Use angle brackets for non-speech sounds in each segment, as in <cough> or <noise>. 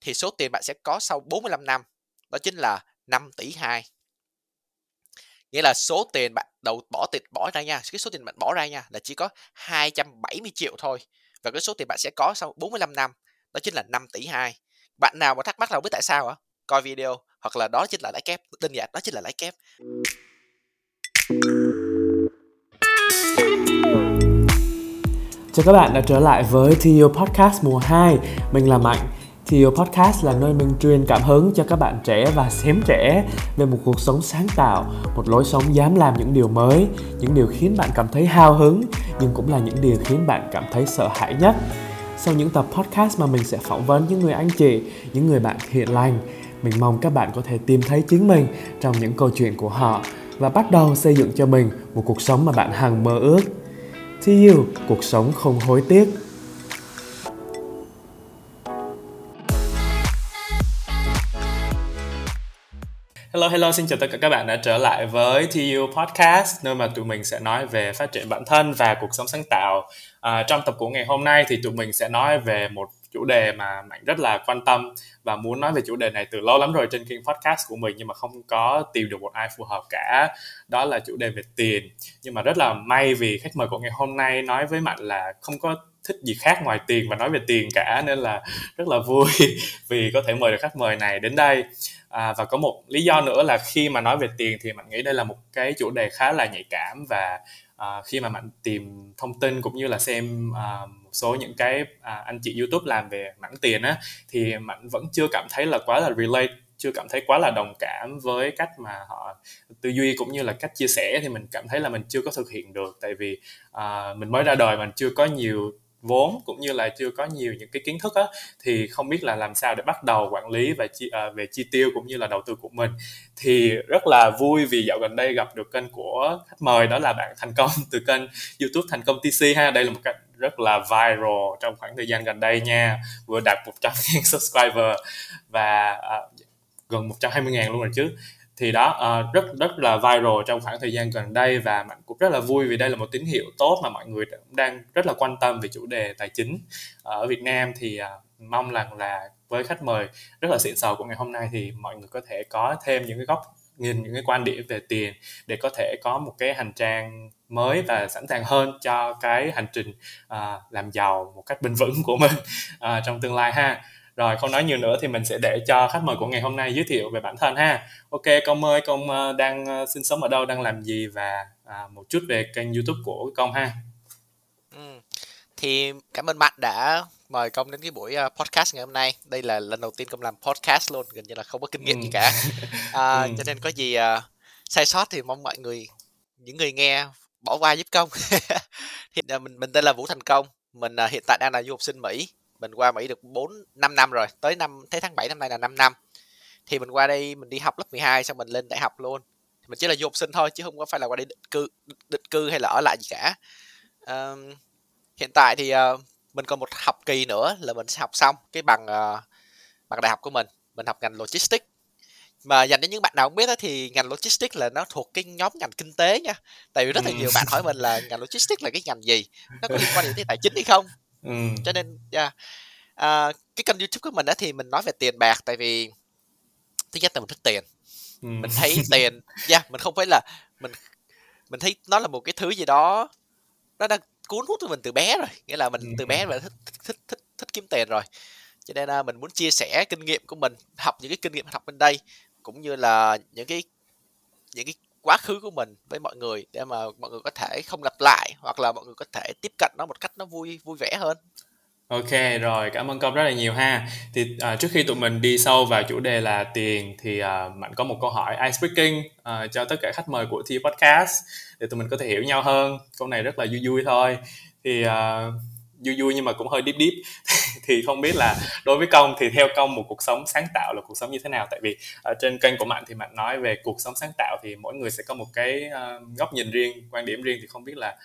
thì số tiền bạn sẽ có sau 45 năm, đó chính là 5 tỷ 2 nghĩa là số tiền bạn đầu bỏ tiền, bỏ ra nha, cái số tiền bạn bỏ ra nha là chỉ có 270 triệu thôi. Và cái số tiền bạn sẽ có sau 45 năm, đó chính là 5 tỷ 2 bạn nào mà thắc mắc là biết tại sao hả coi video hoặc là đó chính là lãi kép, đơn giản, đó chính là lãi kép. Chào các bạn đã trở lại với TU Podcast mùa 2 Mình là Mạnh. Thiều Podcast là nơi mình truyền cảm hứng cho các bạn trẻ và xém trẻ về một cuộc sống sáng tạo, một lối sống dám làm những điều mới, những điều khiến bạn cảm thấy hào hứng, nhưng cũng là những điều khiến bạn cảm thấy sợ hãi nhất. Sau những tập podcast mà mình sẽ phỏng vấn những người anh chị, những người bạn thiện lành, mình mong các bạn có thể tìm thấy chính mình trong những câu chuyện của họ và bắt đầu xây dựng cho mình một cuộc sống mà bạn hằng mơ ước. TU, cuộc sống không hối tiếc. Hello hello xin chào tất cả các bạn đã trở lại với TU Podcast nơi mà tụi mình sẽ nói về phát triển bản thân và cuộc sống sáng tạo. À, trong tập của ngày hôm nay thì tụi mình sẽ nói về một chủ đề mà mạnh rất là quan tâm và muốn nói về chủ đề này từ lâu lắm rồi trên kênh podcast của mình nhưng mà không có tìm được một ai phù hợp cả. Đó là chủ đề về tiền. Nhưng mà rất là may vì khách mời của ngày hôm nay nói với mạnh là không có thích gì khác ngoài tiền và nói về tiền cả nên là rất là vui <laughs> vì có thể mời được khách mời này đến đây à, và có một lý do nữa là khi mà nói về tiền thì mạnh nghĩ đây là một cái chủ đề khá là nhạy cảm và à, khi mà mạnh tìm thông tin cũng như là xem à, một số những cái à, anh chị YouTube làm về mảng tiền á thì mạnh vẫn chưa cảm thấy là quá là relate chưa cảm thấy quá là đồng cảm với cách mà họ tư duy cũng như là cách chia sẻ. Thì mình cảm thấy là mình chưa có thực hiện được tại vì à, mình mới ra đời mình chưa có nhiều vốn cũng như là chưa có nhiều những cái kiến thức á thì không biết là làm sao để bắt đầu quản lý và chi, à, về chi tiêu cũng như là đầu tư của mình. Thì rất là vui vì dạo gần đây gặp được kênh của khách mời đó là bạn thành công từ kênh YouTube thành công TC ha. Đây là một cách rất là viral trong khoảng thời gian gần đây nha. Vừa đạt 100 000 <laughs> subscriber và à, gần 120 ngàn luôn rồi chứ thì đó uh, rất rất là viral trong khoảng thời gian gần đây và mạnh cũng rất là vui vì đây là một tín hiệu tốt mà mọi người đang rất là quan tâm về chủ đề tài chính ở Việt Nam. Thì uh, mong rằng là với khách mời rất là xịn sò của ngày hôm nay thì mọi người có thể có thêm những cái góc nhìn những cái quan điểm về tiền để có thể có một cái hành trang mới và sẵn sàng hơn cho cái hành trình uh, làm giàu một cách bền vững của mình uh, trong tương lai ha rồi không nói nhiều nữa thì mình sẽ để cho khách mời của ngày hôm nay giới thiệu về bản thân ha ok công ơi công ờ, đang ờ, sinh sống ở đâu đang làm gì và à, một chút về kênh youtube của công ha ừ. thì cảm ơn bạn đã mời công đến cái buổi ờ, podcast ngày hôm nay đây là lần đầu tiên công làm podcast luôn gần như là không có kinh nghiệm ừ. gì cả <laughs> à, ừ. cho nên có gì uh, sai sót thì mong mọi người những người nghe bỏ qua giúp công <laughs> thì mình mình tên là vũ thành công mình uh, hiện tại đang là du học sinh mỹ mình qua Mỹ được 4 5 năm rồi, tới năm tới tháng 7 năm nay là 5 năm. Thì mình qua đây mình đi học lớp 12 xong mình lên đại học luôn. Thì mình chỉ là du học sinh thôi chứ không có phải là qua đây định cư định cư hay là ở lại gì cả. Uh, hiện tại thì uh, mình còn một học kỳ nữa là mình sẽ học xong cái bằng uh, bằng đại học của mình. Mình học ngành logistics mà dành cho những bạn nào không biết đó thì ngành logistics là nó thuộc cái nhóm ngành kinh tế nha tại vì rất là nhiều bạn hỏi mình là ngành logistics là cái ngành gì nó có liên quan đến tài chính hay không ừ. cho nên yeah. à, cái kênh youtube của mình á thì mình nói về tiền bạc tại vì thứ nhất là mình thích tiền ừ. mình thấy tiền yeah, mình không phải là mình mình thấy nó là một cái thứ gì đó nó đang cuốn hút mình từ bé rồi nghĩa là mình ừ. từ bé mình thích thích thích thích, thích kiếm tiền rồi cho nên là mình muốn chia sẻ kinh nghiệm của mình học những cái kinh nghiệm học bên đây cũng như là những cái những cái quá khứ của mình với mọi người để mà mọi người có thể không lặp lại hoặc là mọi người có thể tiếp cận nó một cách nó vui vui vẻ hơn. Ok rồi cảm ơn công rất là nhiều ha. Thì uh, trước khi tụi mình đi sâu vào chủ đề là tiền thì uh, mạnh có một câu hỏi ice breaking uh, cho tất cả khách mời của Thi Podcast để tụi mình có thể hiểu nhau hơn. Câu này rất là vui vui thôi. Thì uh, vui vui nhưng mà cũng hơi deep deep. <laughs> Thì không biết là đối với công thì theo công một cuộc sống sáng tạo là cuộc sống như thế nào? Tại vì ở trên kênh của mạnh thì mạnh nói về cuộc sống sáng tạo thì mỗi người sẽ có một cái uh, góc nhìn riêng quan điểm riêng. Thì không biết là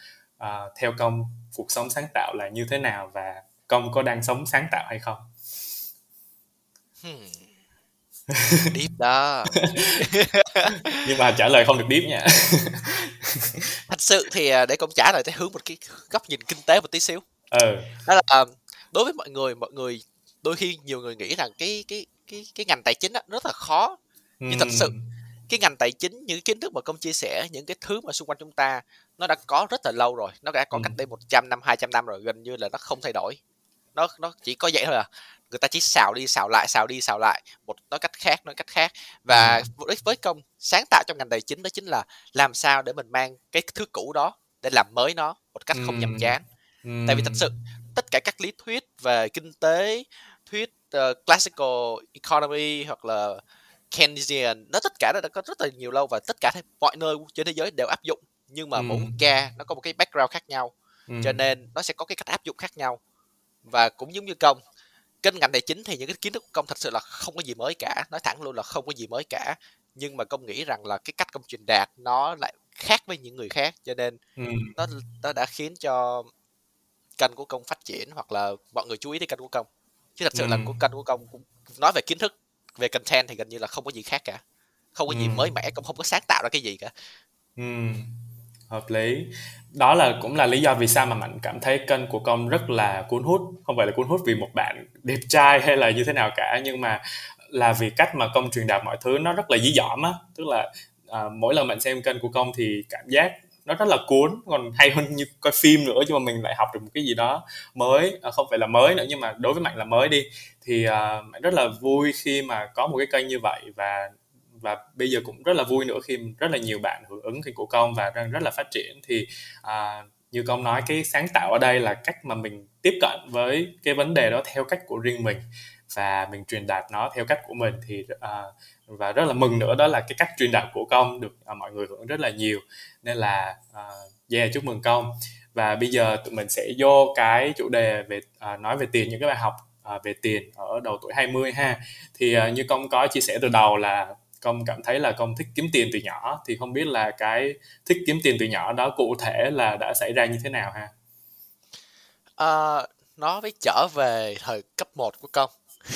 uh, theo công cuộc sống sáng tạo là như thế nào và công có đang sống sáng tạo hay không? Hmm. deep đó. <laughs> Nhưng mà trả lời không được deep nha. Thật sự thì à, để công trả lời tới hướng một cái góc nhìn kinh tế một tí xíu ừ. đó là đối với mọi người mọi người đôi khi nhiều người nghĩ rằng cái cái cái cái ngành tài chính đó rất là khó. Nhưng thật sự cái ngành tài chính những kiến thức mà công chia sẻ những cái thứ mà xung quanh chúng ta nó đã có rất là lâu rồi nó đã có cách đây 100 năm 200 năm rồi gần như là nó không thay đổi. Nó nó chỉ có vậy thôi à. Người ta chỉ xào đi xào lại xào đi xào lại một nói cách khác nói cách khác. Và với với công sáng tạo trong ngành tài chính đó chính là làm sao để mình mang cái thứ cũ đó để làm mới nó một cách không nhàm chán tại vì thật sự tất cả các lý thuyết về kinh tế thuyết uh, classical economy hoặc là Keynesian nó tất cả nó đã có rất là nhiều lâu và tất cả mọi nơi trên thế giới đều áp dụng nhưng mà mỗi ca nó có một cái background khác nhau cho nên nó sẽ có cái cách áp dụng khác nhau. Và cũng giống như công kênh ngành tài chính thì những cái kiến thức của công thật sự là không có gì mới cả nói thẳng luôn là không có gì mới cả. Nhưng mà công nghĩ rằng là cái cách công truyền đạt nó lại khác với những người khác cho nên ừ. nó nó đã khiến cho kênh của công phát triển hoặc là mọi người chú ý tới kênh của công chứ thật sự ừ. là của kênh của công cũng nói về kiến thức về content thì gần như là không có gì khác cả không có gì ừ. mới mẻ cũng không có sáng tạo ra cái gì cả ừ. hợp lý đó là cũng là lý do vì sao mà mạnh cảm thấy kênh của công rất là cuốn hút không phải là cuốn hút vì một bạn đẹp trai hay là như thế nào cả nhưng mà là vì cách mà công truyền đạt mọi thứ nó rất là dí dỏm á tức là à, mỗi lần bạn xem kênh của công thì cảm giác nó rất là cuốn còn hay hơn như coi phim nữa nhưng mà mình lại học được một cái gì đó mới à, không phải là mới nữa nhưng mà đối với mạnh là mới đi. Thì uh, mạnh rất là vui khi mà có một cái kênh như vậy và và bây giờ cũng rất là vui nữa khi rất là nhiều bạn hưởng ứng kênh của công và đang rất là phát triển. Thì uh, như công nói cái sáng tạo ở đây là cách mà mình tiếp cận với cái vấn đề đó theo cách của riêng mình và mình truyền đạt nó theo cách của mình. Thì uh, và rất là mừng nữa đó là cái cách truyền đạt của công được uh, mọi người hưởng rất là nhiều. Nên là uh, yeah chúc mừng công. Và bây giờ tụi mình sẽ vô cái chủ đề về uh, nói về tiền những cái bài học uh, về tiền ở đầu tuổi 20 ha. Thì uh, như công có chia sẻ từ đầu là công cảm thấy là công thích kiếm tiền từ nhỏ. Thì không biết là cái thích kiếm tiền từ nhỏ đó cụ thể là đã xảy ra như thế nào ha? Uh, nó với trở về thời cấp 1 của công.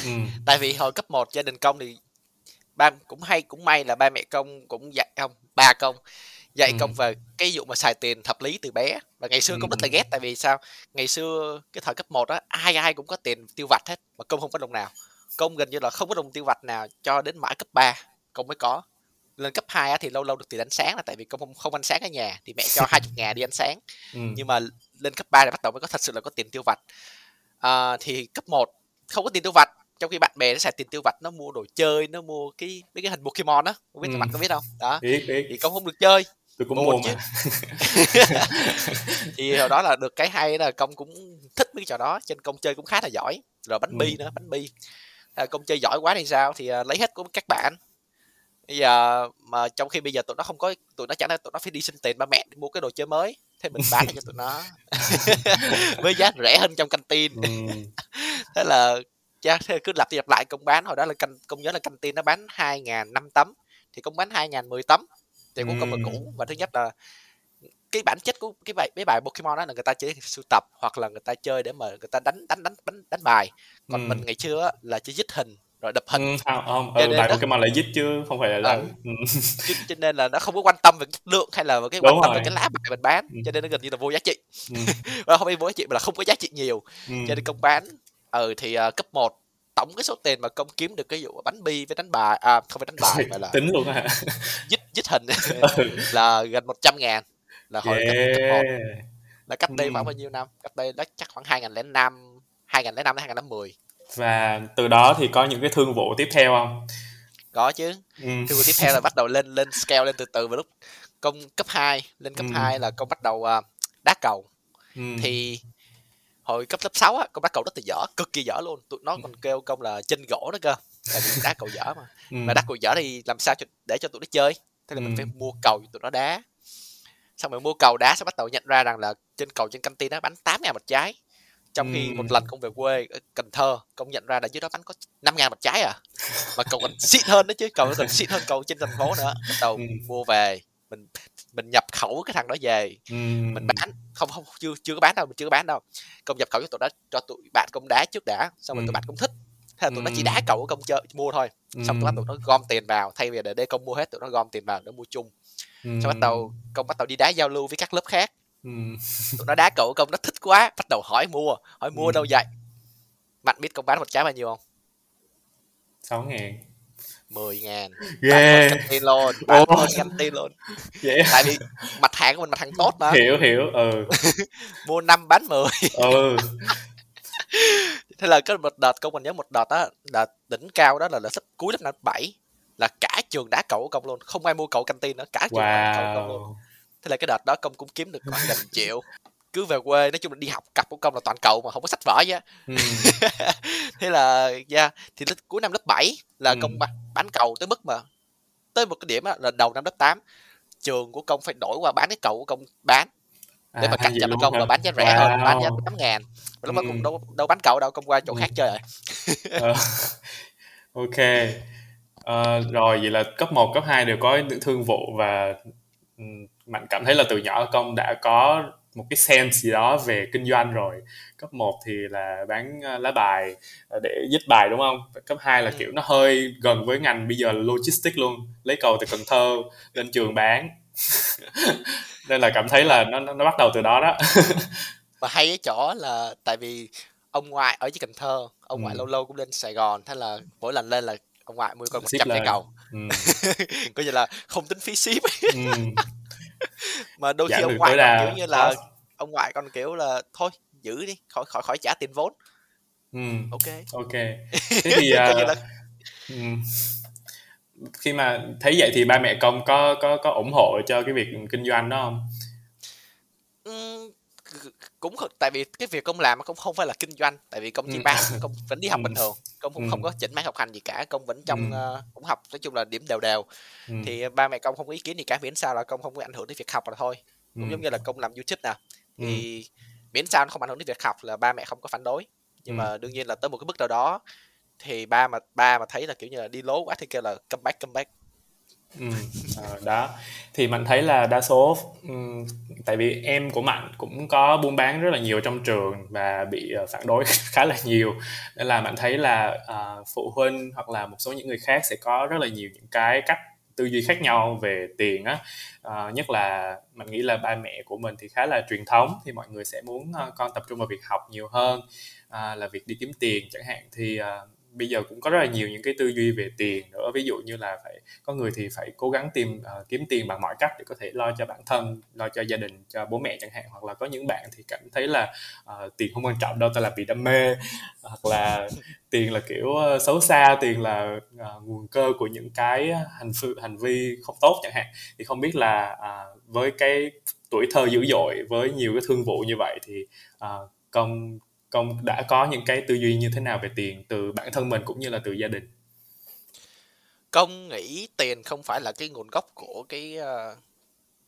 Ừ. tại vì hồi cấp 1 gia đình công thì ba cũng hay cũng may là ba mẹ công cũng dạy không ba công dạy ừ. công về cái vụ mà xài tiền hợp lý từ bé và ngày xưa ừ. công rất là ghét tại vì sao ngày xưa cái thời cấp 1 á ai ai cũng có tiền tiêu vặt hết mà công không có đồng nào công gần như là không có đồng tiêu vặt nào cho đến mãi cấp 3 công mới có lên cấp 2 á, thì lâu lâu được tiền ánh sáng là tại vì công không không ăn sáng ở nhà thì mẹ cho hai chục ngàn đi ăn sáng <laughs> ừ. nhưng mà lên cấp 3 thì bắt đầu mới có thật sự là có tiền tiêu vặt à, thì cấp 1 không có tiền tiêu vặt trong khi bạn bè nó xài tiền tiêu vặt nó mua đồ chơi nó mua cái mấy cái hình Pokemon á. Không biết ừ. các bạn có biết không? Đó. Biết, biết. thì công không được chơi. Tôi cũng mua chứ. <laughs> Thì hồi đó là được cái hay là công cũng thích mấy cái trò đó trên công chơi cũng khá là giỏi. Rồi bánh bi ừ. nữa bánh bi. À, công chơi giỏi quá thì sao? Thì uh, lấy hết của các bạn. Bây giờ mà trong khi bây giờ tụi nó không có tụi nó chẳng lẽ tụi nó phải đi xin tiền ba mẹ để mua cái đồ chơi mới. Thế mình bán cho tụi nó. <laughs> <laughs> Với giá rẻ hơn trong căng tin ừ. thế là cha cứ lặp đi lặp lại công bán hồi đó là canh công nhớ là canh tin nó bán hai ngàn năm tấm thì công bán hai ngàn mười tấm thì cũng công là cũ và thứ nhất là cái bản chất của cái bài cái bài Pokemon đó là người ta chỉ sưu tập hoặc là người ta chơi để mà người ta đánh đánh đánh đánh, đánh bài còn ừ. mình ngày xưa là chỉ dít hình rồi đập hình ừ, không không ừ, bài Pokemon là dít chứ không phải là đánh ừ. ừ. cho nên là nó không có quan tâm về chất lượng hay là cái quan Đúng tâm rồi. về cái lá bài mình bán ừ. cho nên nó gần như là vô giá trị ừ. <laughs> không phải vô giá trị mà là không có giá trị nhiều ừ. cho nên công bán ừ thì uh, cấp 1 tổng cái số tiền mà công kiếm được cái vụ bánh bi với đánh bài à không phải đánh bài <laughs> mà là tính luôn hả dít dít hình <laughs> ừ. là gần 100 ngàn là hồi yeah. cấp, cấp 1 là cách đây ừ. khoảng bao nhiêu năm cách đây đó chắc khoảng hai nghìn lẻ năm hai nghìn lẻ năm đến hai nghìn năm mười và từ đó thì có những cái thương vụ tiếp theo không có chứ ừ. thương vụ tiếp theo là bắt đầu lên lên scale lên từ từ vào lúc công cấp 2 lên cấp ừ. 2 là công bắt đầu uh, đá cầu ừ. thì hồi cấp lớp 6 á con đá cầu rất là dở cực kỳ dở luôn. Tụi nó còn kêu công là chân gỗ đó cơ. Tại vì đá cầu dở mà. Ừ. mà đá cầu dở thì làm sao cho, để cho tụi nó chơi? Thế là ừ. mình phải mua cầu tụi nó đá. Xong rồi mua cầu đá sẽ bắt đầu nhận ra rằng là trên cầu trên canh tin nó bán 8 ngàn một trái. Trong khi ừ. một lần công về quê ở Cần Thơ công nhận ra là dưới đó bán có 5 ngàn một trái à. Mà cầu còn xịn hơn đó chứ cầu còn xịn hơn cầu trên thành phố nữa. Bắt đầu ừ. mua về mình mình nhập khẩu cái thằng đó về. Ừ. mình bán. Không không chưa chưa có bán đâu mình chưa có bán đâu. Công nhập khẩu cho tụi đó cho tụi bạn công đá trước đã xong rồi ừ. tụi bạn cũng thích. Thế là tụi nó chỉ đá cầu công chơi mua thôi. Xong tụi bắt tụi nó gom tiền vào thay vì để để công mua hết tụi nó gom tiền vào để mua chung. Xong bắt đầu công bắt đầu đi đá giao lưu với các lớp khác. Tụi nó đá cậu công nó thích quá bắt đầu hỏi mua hỏi mua đâu vậy? Bạn biết công bán một trái bao nhiêu không? Sáu ngàn 10 ngàn. Ghê. Bán tin luôn bán luôn căng tin luôn vậy tại vì mặt hàng của mình mặt hàng tốt mà. Hiểu hiểu ừ. <laughs> Mua năm bán 10 ừ. Thế là có một đợt công mình nhớ một đợt đó là đỉnh cao đó là là sắp cuối lớp năm bảy là cả trường đá cậu của công luôn. Không ai mua cậu căng tin nữa cả trường đá cậu công luôn. Wow. Thế là cái đợt đó công cũng kiếm được khoảng gần triệu cứ về quê nói chung là đi học cặp của công là toàn cậu mà không có sách vở gì á ừ. <laughs> thế là yeah, thì lớp, cuối năm lớp 7 là Ừ. công bán, cầu tới mức mà tới một cái điểm là đầu năm lớp 8 trường của công phải đổi qua bán cái cầu của công bán để mà À, cạnh vậy tranh công và bán giá rẻ hơn bán giá Wow. tám ngàn và lúc đó Ừ. cũng đâu, đâu bán cầu đâu công qua chỗ Ừ. khác chơi rồi Ờ, <laughs> ok Ờ, rồi vậy là cấp 1, cấp 2 đều có những thương vụ và ừm, Mạnh cảm thấy là từ nhỏ công đã có một cái sense gì đó về kinh doanh rồi cấp 1 thì là bán ờ, lá bài ờ, để viết bài đúng không cấp 2 là Ừ. kiểu nó hơi gần với ngành bây giờ là logistics luôn lấy cầu từ Cần Thơ lên trường bán <laughs> nên là cảm thấy là nó nó nó bắt đầu từ đó đó <laughs> và hay ở chỗ là tại vì ông ngoại ở dưới Cần Thơ ông Ừ. ngoại lâu lâu cũng lên Sài Gòn thế là mỗi lần lên là ông ngoại mua con một trăm cái lên. cầu ừ. <laughs> coi như là không tính phí ship Ừ. mà đôi khi giảm ông ngoại đa kiểu như là ông ngoại còn kiểu là thôi giữ đi khỏi khỏi khỏi trả tiền vốn. Ừ. ok. ok. <laughs> Thế thì à, là ừm, khi mà thấy vậy thì ba mẹ công có có có ủng hộ cho cái việc kinh doanh đó không cũng tại vì cái việc công làm nó cũng không phải là kinh doanh tại vì công chỉ Ừ. bán <laughs> công vẫn đi học bình thường công cũng không Ừ. có chỉnh máy học hành gì cả công vẫn trong ờ, cũng học nói chung là điểm đều đều. Thì ba mẹ công không có ý kiến gì cả miễn sao là công không có ảnh hưởng đến việc học là thôi. Cũng giống như là công làm youtube nè thì miễn sao nó không ảnh hưởng đến việc học là ba mẹ không có phản đối. Nhưng mà đương nhiên là tới một cái mức nào đó thì ba mà ba mà thấy là kiểu như là đi lố quá thì kêu là come back come back Ừ, ờ, đó. Thì mạnh thấy là đa số um, tại vì em của mạnh cũng có buôn bán rất là nhiều trong trường và bị uh, phản đối <laughs> khá là nhiều. Nên là mạnh thấy là uh, phụ huynh hoặc là một số những người khác sẽ có rất là nhiều những cái cách tư duy khác nhau về tiền á. Uh, nhất là mình nghĩ là ba mẹ của mình thì khá là truyền thống thì mọi người sẽ muốn uh, con tập trung vào việc học nhiều hơn uh, là việc đi kiếm tiền chẳng hạn. Thì uh, bây giờ cũng có rất là nhiều những cái tư duy về tiền nữa. Ví dụ như là phải có người thì phải cố gắng tìm uh, kiếm tiền bằng mọi cách để có thể lo cho bản thân lo cho gia đình cho bố mẹ chẳng hạn. Hoặc là có những bạn thì cảm thấy là uh, tiền không quan trọng đâu ta là vì đam mê. Hoặc là tiền là kiểu uh, xấu xa tiền là uh, nguồn cơ của những cái hành vi hành vi không tốt chẳng hạn. Thì không biết là uh, với cái tuổi thơ dữ dội với nhiều cái thương vụ như vậy thì uh, công công đã có những cái tư duy như thế nào về tiền từ bản thân mình cũng như là từ gia đình? Công nghĩ tiền không phải là cái nguồn gốc của cái ờ,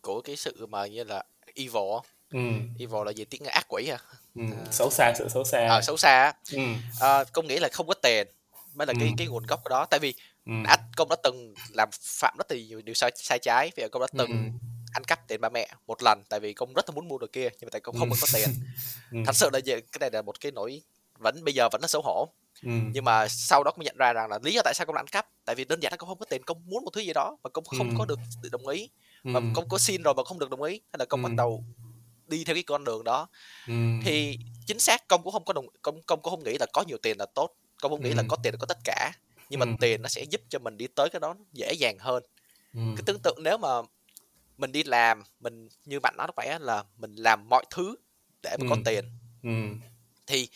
của cái sự mà như là evil ừ, evil là gì? Tiếng ác quỷ à, ừ. xấu xa sự xấu xa. À xấu xa ừ, Ờ, công nghĩ là không có tiền mới là cái Ừ. cái nguồn gốc của đó. Tại vì ừ, đã công đã từng làm phạm rất là nhiều điều sai sai trái. Vì công đã từng ừ, ăn cắp tiền ba mẹ một lần tại vì công rất là muốn mua đồ kia nhưng mà tại công không Ừ. có tiền. <laughs> Ừ, thật sự là cái này là một cái nỗi vẫn bây giờ vẫn là xấu hổ. Ừ, nhưng mà sau đó công nhận ra rằng là lý do tại sao công ăn cắp tại vì đơn giản là công không có tiền công muốn một thứ gì đó mà công không Ừ. có được đồng ý. Ừ, mà công có xin rồi mà không được đồng ý thế là công Ừ. bắt đầu đi theo cái con đường đó. Ừ, thì chính xác công cũng không có đồng công công cũng không nghĩ là có nhiều tiền là tốt. Công không nghĩ là Ừ. có tiền là có tất cả. Nhưng mà Ừ. tiền nó sẽ giúp cho mình đi tới cái đó dễ dàng hơn. Ừ, cái tưởng tượng nếu mà mình đi làm mình như bạn nói lúc nãy là mình làm mọi thứ để mà có Ừ. tiền. Ừ, thì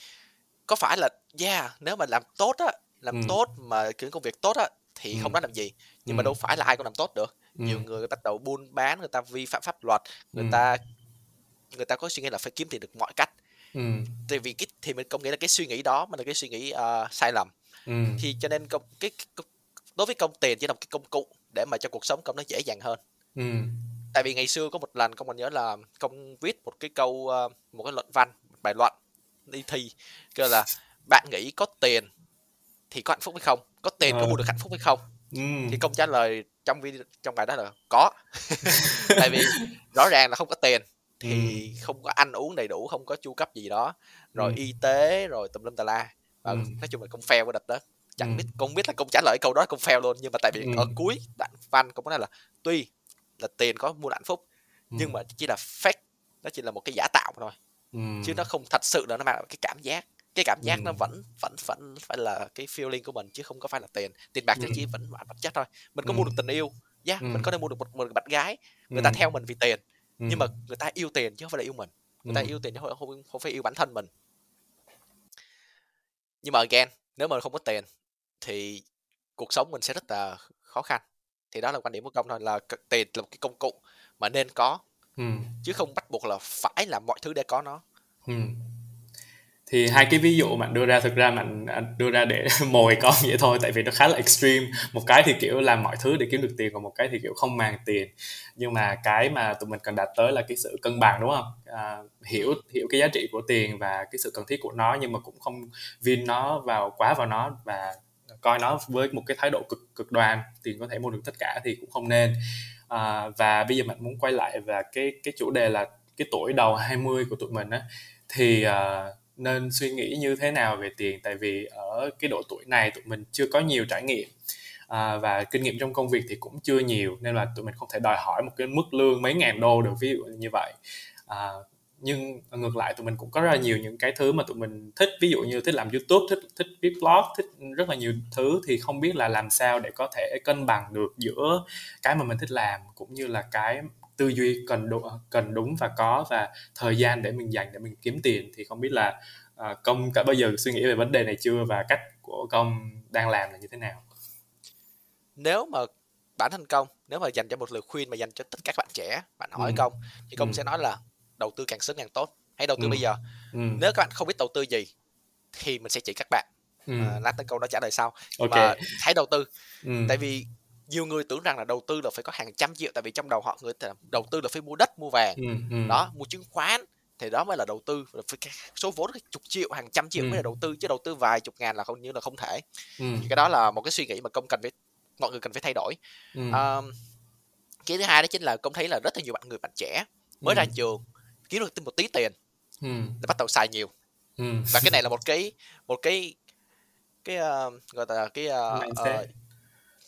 có phải là yeah nếu mà làm tốt á làm Ừ. tốt mà kiểu công việc tốt á thì Ừ. không nói làm gì. Nhưng mà Ừ. đâu phải là ai cũng làm tốt được. Ừ, nhiều người bắt đầu buôn bán người ta vi phạm pháp luật người Ừ. ta người ta có suy nghĩ là phải kiếm tiền được mọi cách. Ừ, tại vì cái thì mình công nghĩ là cái suy nghĩ đó mà là cái suy nghĩ ờ, sai lầm. Ừ, thì cho nên công cái, cái đối với công tiền chỉ là một cái công cụ để mà cho cuộc sống công nó dễ dàng hơn. Ừ, tại vì ngày xưa có một lần công còn nhớ là công viết một cái câu ờ, một cái luận văn một bài luận đi thi kêu là bạn nghĩ có tiền thì có hạnh phúc hay không có tiền có Ờ. mua được hạnh phúc hay không ừ, thì công trả lời trong video trong bài đó là có <laughs> tại vì rõ ràng là không có tiền thì không có ăn uống đầy đủ không có chu cấp gì đó rồi Ừ. y tế rồi tùm lum tà la và Ừ. nói chung là công fail cái đợt đó chẳng Ừ. biết công biết là công trả lời câu đó công fail luôn nhưng mà tại vì Ừ. ở cuối đoạn văn công nói là tuy là tiền có mua hạnh phúc nhưng mà chỉ là fake nó chỉ là một cái giả tạo thôi ừ, chứ nó không thật sự là nó mang lại cái cảm giác cái cảm giác ừ. nó vẫn vẫn vẫn phải là cái feeling của mình chứ không có phải là tiền tiền bạc thì ừ. chỉ vẫn vật chất thôi mình có ừ. mua được tình yêu yeah, ừ. mình có thể mua được một, một bạn gái người ta ừ. theo mình vì tiền ừ. nhưng mà người ta yêu tiền chứ không phải là yêu mình người ta ừ. yêu tiền chứ không, không, không phải yêu bản thân mình nhưng mà again nếu mà không có tiền thì cuộc sống mình sẽ rất là khó khăn thì đó là quan điểm của công thôi là tiền là một cái công cụ mà nên có. Ừ. chứ không bắt buộc là phải làm mọi thứ để có nó. Ừ. thì hai cái ví dụ bạn đưa ra thực ra bạn đưa ra để <laughs> mồi con vậy thôi tại vì nó khá là extreme. Một cái thì kiểu làm mọi thứ để kiếm được tiền còn một cái thì kiểu không màng tiền. Nhưng mà cái mà tụi mình cần đạt tới là cái sự cân bằng đúng không? À, hiểu hiểu cái giá trị của tiền và cái sự cần thiết của nó nhưng mà cũng không vin nó vào quá vào nó và coi nó với một cái thái độ cực cực đoan tiền có thể mua được tất cả thì cũng không nên. À, và bây giờ mình muốn quay lại và cái cái chủ đề là cái tuổi đầu 20 của tụi mình á thì à, nên suy nghĩ như thế nào về tiền? Tại vì ở cái độ tuổi này tụi mình chưa có nhiều trải nghiệm à, và kinh nghiệm trong công việc thì cũng chưa nhiều nên là tụi mình không thể đòi hỏi một cái mức lương mấy ngàn đô được ví dụ như vậy. À, nhưng ngược lại tụi mình cũng có rất là nhiều những cái thứ mà tụi mình thích ví dụ như thích làm youtube thích thích viết blog thích rất là nhiều thứ thì không biết là làm sao để có thể cân bằng được giữa cái mà mình thích làm cũng như là cái tư duy cần đúng, cần đúng và có và thời gian để mình dành để mình kiếm tiền thì không biết là uh, công cả bao giờ suy nghĩ về vấn đề này chưa và cách của công đang làm là như thế nào nếu mà bản thân công nếu mà dành cho một lời khuyên mà dành cho tất cả các bạn trẻ bạn hỏi ừ. công thì công ừ. sẽ nói là đầu tư càng sớm càng tốt hãy đầu tư ừ. bây giờ ừ. nếu các bạn không biết đầu tư gì thì mình sẽ chỉ các bạn ừ. à, lát tới câu đó trả lời sau okay. mà hãy đầu tư ừ. tại vì nhiều người tưởng rằng là đầu tư là phải có hàng trăm triệu tại vì trong đầu họ người ta đầu tư là phải mua đất mua vàng ừ, ừ. đó mua chứng khoán thì đó mới là đầu tư phải số vốn chục triệu hàng trăm triệu ừ. mới là đầu tư chứ đầu tư vài chục ngàn là không như là không thể ừ. thì cái đó là một cái suy nghĩ mà công cần phải mọi người cần phải thay đổi ừ. à, cái thứ hai đó chính là công thấy là rất là nhiều bạn người bạn trẻ mới ừ. ra trường kiếm được một tí tiền ừ. để bắt đầu xài nhiều ừ. và cái này là một cái một cái cái uh, gọi là cái uh, uh,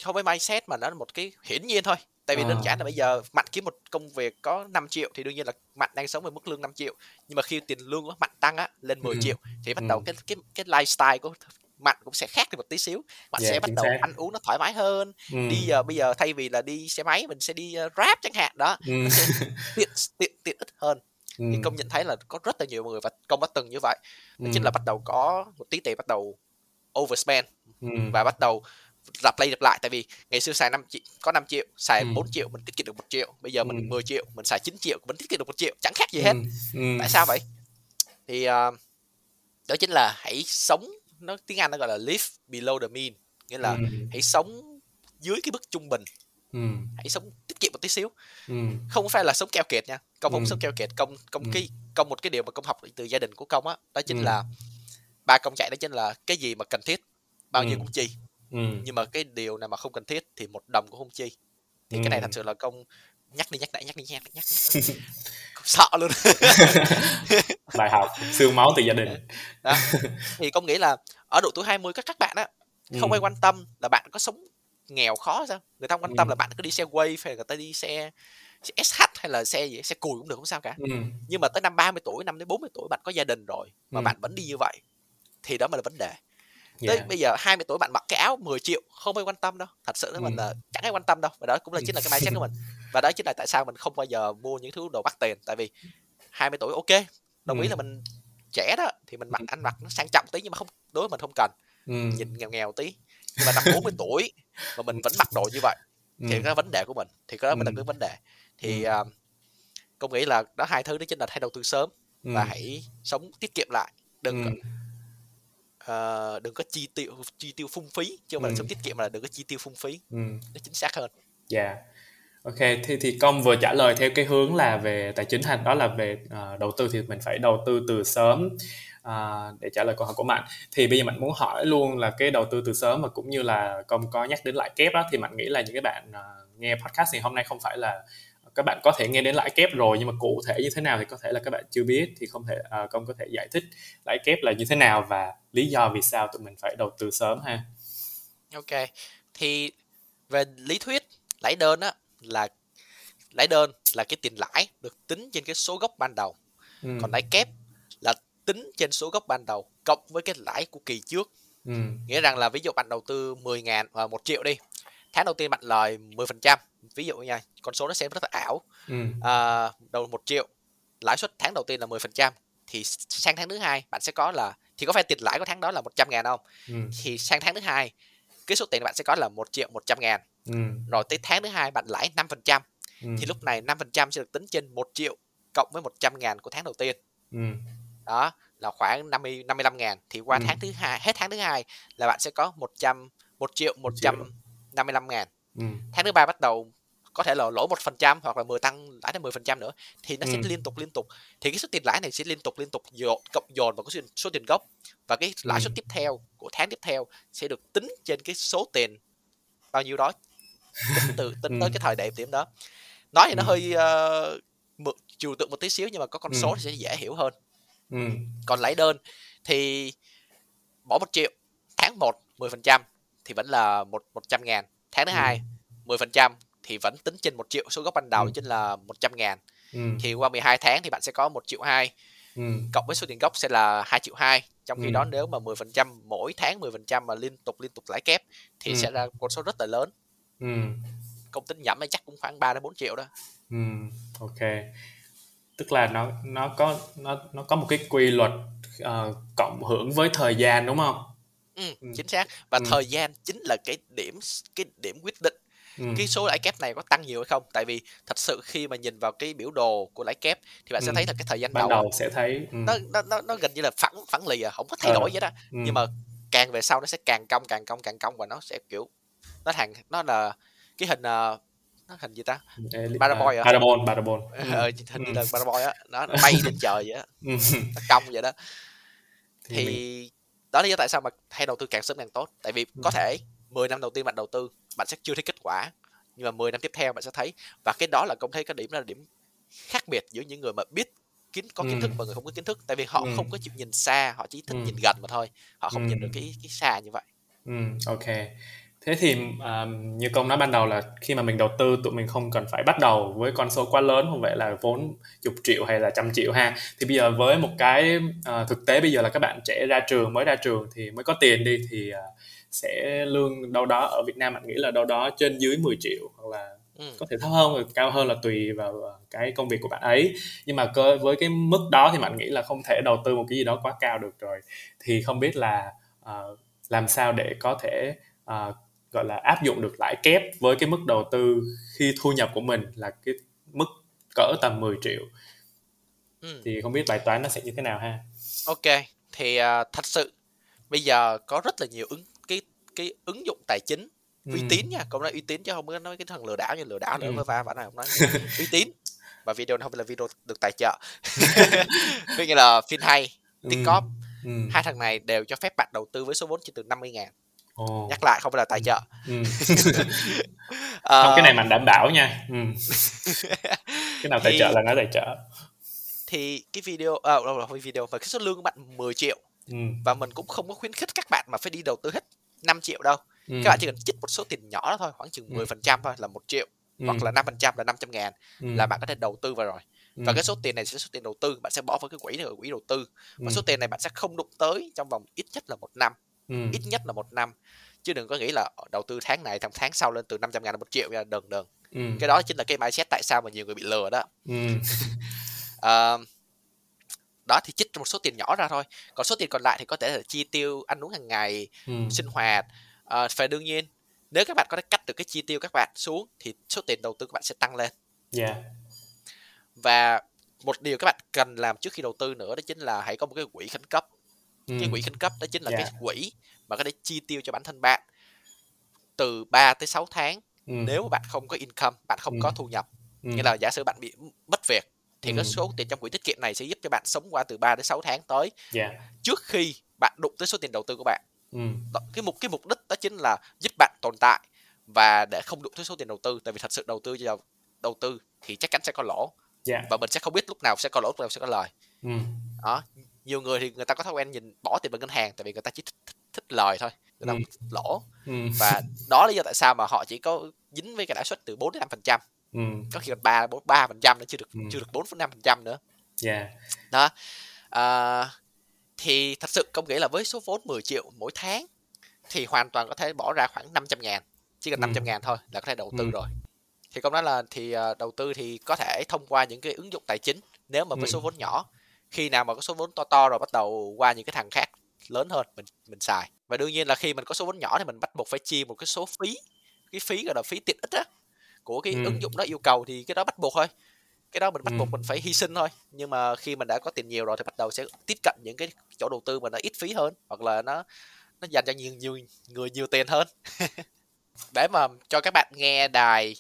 không phải mindset mà nó là một cái hiển nhiên thôi tại vì à. đơn giản là bây giờ mạnh kiếm một công việc có 5 triệu thì đương nhiên là mạnh đang sống với mức lương 5 triệu nhưng mà khi tiền lương của mạnh tăng á lên 10 ừ. triệu thì bắt ừ. đầu cái cái cái lifestyle của mạnh cũng sẽ khác đi một tí xíu bạn yeah, sẽ bắt đầu xác. ăn uống nó thoải mái hơn ừ. đi giờ bây giờ thay vì là đi xe máy mình sẽ đi uh, grab chẳng hạn đó ừ. tiện tiện tiện ích hơn ừ. thì công nhận thấy là có rất là nhiều người và công đã từng như vậy đó ừ. chính là bắt đầu có một tí tiền bắt đầu overspend ừ. và bắt đầu lặp lại lặp lại tại vì ngày xưa xài 5 triệu có 5 triệu xài ừ. 4 triệu mình tiết kiệm được một triệu bây giờ mình ừ. 10 triệu mình xài 9 triệu mình tiết kiệm được một triệu chẳng khác gì hết ừ. Ừ. tại sao vậy thì uh, đó chính là hãy sống nó tiếng Anh nó gọi là live below the mean nghĩa là ừ. hãy sống dưới cái mức trung bình ừ. hãy sống tiết kiệm một tí xíu ừ. không phải là sống keo kiệt nha công không ừ. sống keo kiệt công công ừ. cái công một cái điều mà công học từ gia đình của công á đó, đó chính ừ. là ba công chạy đó chính là cái gì mà cần thiết bao nhiêu ừ. cũng chi ừ. nhưng mà cái điều nào mà không cần thiết thì một đồng cũng không chi thì ừ. cái này thật sự là công nhắc đi nhắc lại nhắc đi nhắc lại nhắc <laughs> sợ luôn <laughs> bài học xương máu từ gia đình đó. thì công nghĩ là ở độ tuổi 20 các các bạn á không ừ. ai quan tâm là bạn có sống nghèo khó sao người ta quan tâm ừ. là bạn có đi xe Wave hay là người ta đi xe, xe SH hay là xe gì xe cùi cũng được không sao cả ừ. nhưng mà tới năm 30 tuổi năm đến 40 tuổi bạn có gia đình rồi mà ừ. bạn vẫn đi như vậy thì đó mới là vấn đề tới yeah. bây giờ 20 tuổi bạn mặc cái áo 10 triệu không ai quan tâm đâu thật sự ừ. mình là chẳng ai quan tâm đâu và đó cũng là chính là cái mindset của mình <laughs> và đó chính là tại sao mình không bao giờ mua những thứ đồ bắt tiền tại vì 20 tuổi ok đồng ừ. ý là mình trẻ đó thì mình mặc ăn mặc nó sang trọng tí nhưng mà không đối với mình không cần ừ. nhìn nghèo nghèo tí nhưng mà năm 40 tuổi mà mình vẫn mặc đồ như vậy thì ừ. cái vấn đề của mình thì cái đó mới là cái vấn đề thì ừ. uh, công nghĩ là đó hai thứ đó chính là thay đầu tư sớm ừ. và hãy sống tiết kiệm lại đừng ừ uh, đừng có chi tiêu chi tiêu phung phí chứ không phải ừ. là sống tiết kiệm mà là đừng có chi tiêu phung phí ừ. nó chính xác hơn dạ yeah. ok thì thì công vừa trả lời theo cái hướng là về tài chính hành đó là về uh, đầu tư thì mình phải đầu tư từ sớm uh, để trả lời câu hỏi của mạnh. Thì bây giờ mạnh muốn hỏi luôn là cái đầu tư từ sớm và cũng như là công có nhắc đến lại kép đó thì mạnh nghĩ là những cái bạn uh, nghe podcast thì hôm nay không phải là các bạn có thể nghe đến lãi kép rồi nhưng mà cụ thể như thế nào thì có thể là các bạn chưa biết thì không thể uh, công có thể giải thích lãi kép là như thế nào và lý do vì sao tụi mình phải đầu tư sớm ha? Ok. Thì về lý thuyết lãi đơn á là lãi đơn là cái tiền lãi được tính trên cái số gốc ban đầu. Ừ. còn lãi kép tính trên số gốc ban đầu cộng với cái lãi của kỳ trước ừ. nghĩa rằng là ví dụ bạn đầu tư 10 ngàn và 1 triệu đi tháng đầu tiên bạn lời 10% ví dụ nha con số nó sẽ rất là ảo Ừ. à, đầu 1 triệu lãi suất tháng đầu tiên là 10% thì sang tháng thứ hai bạn sẽ có là thì có phải tiền lãi của tháng đó là 100 ngàn không Ừ. thì sang tháng thứ hai cái số tiền bạn sẽ có là 1 triệu 100 ngàn Ừ. rồi tới tháng thứ hai bạn lãi 5% Ừ. thì lúc này 5% sẽ được tính trên 1 triệu cộng với 100 ngàn của tháng đầu tiên Ừ. đó là khoảng 50 55 ngàn thì qua Ừ. tháng thứ hai hết tháng thứ hai là bạn sẽ có 100 1 triệu 155 ngàn Ừ. tháng thứ ba bắt đầu có thể là lỗ một phần trăm hoặc là 10 tăng lãi đến 10 phần trăm nữa thì nó sẽ Ừ. liên tục liên tục thì cái số tiền lãi này sẽ liên tục liên tục dồn cộng dồn vào cái số, số tiền gốc và cái lãi Ừ. suất tiếp theo của tháng tiếp theo sẽ được tính trên cái số tiền bao nhiêu đó tính từ <laughs> tính Ừ. tới cái thời điểm điểm đó nói thì nó Ừ. hơi uh, mượt trừu tượng một tí xíu nhưng mà có con Ừ. số thì sẽ dễ hiểu hơn Ừ. còn lấy đơn thì bỏ một triệu tháng 1 10% thì vẫn là một một trăm ngàn tháng thứ Ừ. hai 10% thì vẫn tính trên một triệu số gốc ban đầu Ừ. chính là 100 ngàn Ừ. thì qua 12 tháng thì bạn sẽ có 1 triệu 2 Ừ. cộng với số tiền gốc sẽ là 2 triệu 2 trong khi Ừ. đó nếu mà 10% mỗi tháng 10% mà liên tục liên tục lãi kép thì Ừ. sẽ ra con số rất là lớn Ừ. công tính nhẩm chắc cũng khoảng 3 đến 4 triệu đó Ừ. Ok. Tức là nó nó có nó nó có một cái quy luật ờ, cộng hưởng với thời gian đúng không? ừ, Ừ. chính xác và Ừ. thời gian chính là cái điểm cái điểm quyết định Ừ. cái số lãi kép này có tăng nhiều hay không tại vì thật sự khi mà nhìn vào cái biểu đồ của lãi kép thì bạn sẽ Ừ. thấy là cái thời gian Ban đầu, đầu sẽ thấy ừ. nó, nó nó nó gần như là phẳng phẳng lì à không có thay Ờ. đổi gì đó Ừ. nhưng mà càng về sau nó sẽ càng cong càng cong càng cong và nó sẽ kiểu nó thành nó là cái hình ờ, nó hình gì ta Parabol à, à? Parabol, Parabol. <laughs> Ừ. ờ, hình như Ừ. là parabol á nó, nó bay lên trời vậy á Ừ. nó cong vậy đó <laughs> Thì mình đó là lý do tại sao mà hay đầu tư càng sớm càng tốt tại vì có Ừ. thể 10 năm đầu tiên bạn đầu tư bạn sẽ chưa thấy kết quả nhưng mà 10 năm tiếp theo bạn sẽ thấy và cái đó là công thấy cái điểm là điểm khác biệt giữa những người mà biết kiến có kiến Ừ. thức và người không có kiến thức tại vì họ Ừ. không có chịu nhìn xa họ chỉ thích Ừ. nhìn gần mà thôi họ không Ừ. nhìn được cái cái xa như vậy Ừ, ok. Thế thì um, như công nói ban đầu là khi mà mình đầu tư tụi mình không cần phải bắt đầu với con số quá lớn không phải là vốn chục triệu hay là trăm triệu ha. Thì bây giờ với một cái uh, thực tế bây giờ là các bạn trẻ ra trường mới ra trường thì mới có tiền đi thì uh, sẽ lương đâu đó ở Việt Nam bạn nghĩ là đâu đó trên dưới 10 triệu hoặc là ừ. có thể thấp hơn hoặc cao hơn là tùy vào cái công việc của bạn ấy nhưng mà cơ với cái mức đó thì bạn nghĩ là không thể đầu tư một cái gì đó quá cao được rồi thì không biết là ờ, làm sao để có thể ờ, gọi là áp dụng được lãi kép với cái mức đầu tư khi thu nhập của mình là cái mức cỡ tầm 10 triệu Ừ. thì không biết bài toán nó sẽ như thế nào ha ok thì à, thật sự bây giờ có rất là nhiều ứng cái cái ứng dụng tài chính uy Ừ. tín nha cũng nói uy tín chứ không có nói cái thằng lừa đảo như lừa đảo nữa Ừ. với va bạn này không nói <laughs> uy tín và video này không phải là video được tài trợ <laughs> ví như là Finhay Ừ. Tikop ừ. hai thằng này đều cho phép bạn đầu tư với số vốn chỉ từ 50 ngàn Ồ. nhắc lại không phải là tài trợ Ừ. <laughs> <laughs> Ờ, không cái này mình đảm bảo nha ừ. <laughs> cái nào tài Thì- trợ là nói tài trợ thì cái video à, đâu là video và cái số lương của bạn 10 triệu ừ. và mình cũng không có khuyến khích các bạn mà phải đi đầu tư hết 5 triệu đâu Ừ. các bạn chỉ cần chích một số tiền nhỏ đó thôi khoảng chừng Ừ. 10 phần trăm thôi là một triệu Ừ. hoặc là 5 phần trăm là 500 ngàn ừ. là bạn có thể đầu tư vào rồi ừ. và cái số tiền này sẽ số tiền đầu tư bạn sẽ bỏ vào cái quỹ này ở quỹ đầu tư và Ừ. số tiền này bạn sẽ không đụng tới trong vòng ít nhất là một năm ừ. ít nhất là một năm chứ đừng có nghĩ là đầu tư tháng này thằng tháng sau lên từ 500 ngàn đến một triệu nha đừng đừng ừ. cái đó chính là cái mindset tại sao mà nhiều người bị lừa đó ừ. <laughs> Ờ, đó thì chích một số tiền nhỏ ra thôi còn số tiền còn lại thì có thể là chi tiêu ăn uống hàng ngày ừ. sinh hoạt Ờ, và đương nhiên nếu các bạn có thể cắt được cái chi tiêu các bạn xuống thì số tiền đầu tư của bạn sẽ tăng lên yeah và một điều các bạn cần làm trước khi đầu tư nữa đó chính là hãy có một cái quỹ khẩn cấp ừ. cái quỹ khẩn cấp đó chính là Dạ. cái quỹ mà có thể chi tiêu cho bản thân bạn từ 3 tới 6 tháng ừ. nếu bạn không có income bạn không Ừ. có thu nhập ừ. nghĩa là giả sử bạn bị mất việc thì Ừ. cái số tiền trong quỹ tiết kiệm này sẽ giúp cho bạn sống qua từ 3 đến 6 tháng tới yeah trước khi bạn đụng tới số tiền đầu tư của bạn ừ. đó, cái mục cái mục đích đó chính là giúp bạn tồn tại và để không đụng tới số tiền đầu tư tại vì thật sự đầu tư vào đầu tư thì chắc chắn sẽ có lỗ yeah và mình sẽ không biết lúc nào sẽ có lỗ lúc nào sẽ có lời ừ. đó nhiều người thì người ta có thói quen nhìn bỏ tiền vào ngân hàng tại vì người ta chỉ thích, thích, thích lời thôi người ta Ừ. thích lỗ ừ. và đó là lý do tại sao mà họ chỉ có dính với cái lãi suất từ 4 đến 5 phần trăm ừ. có khi còn ba bốn ba phần trăm nữa chưa được Ừ. chưa được bốn năm phần trăm nữa yeah à, thì thật sự công nghĩ là với số vốn 10 triệu mỗi tháng thì hoàn toàn có thể bỏ ra khoảng 500 ngàn chỉ cần 500 ừ. ngàn thôi là có thể đầu tư ừ. rồi thì công nói là thì uh, đầu tư thì có thể thông qua những cái ứng dụng tài chính nếu mà với ừ. số vốn nhỏ khi nào mà có số vốn to to rồi bắt đầu qua những cái thằng khác lớn hơn mình mình xài và đương nhiên là khi mình có số vốn nhỏ thì mình bắt buộc phải chi một cái số phí cái phí gọi là phí tiện ích á của cái ừ. ứng dụng đó yêu cầu thì cái đó bắt buộc thôi cái đó mình bắt ừ. buộc mình phải hy sinh thôi nhưng mà khi mình đã có tiền nhiều rồi thì bắt đầu sẽ tiếp cận những cái chỗ đầu tư mà nó ít phí hơn hoặc là nó nó dành cho nhiều nhiều người nhiều tiền hơn <laughs> để mà cho các bạn nghe đài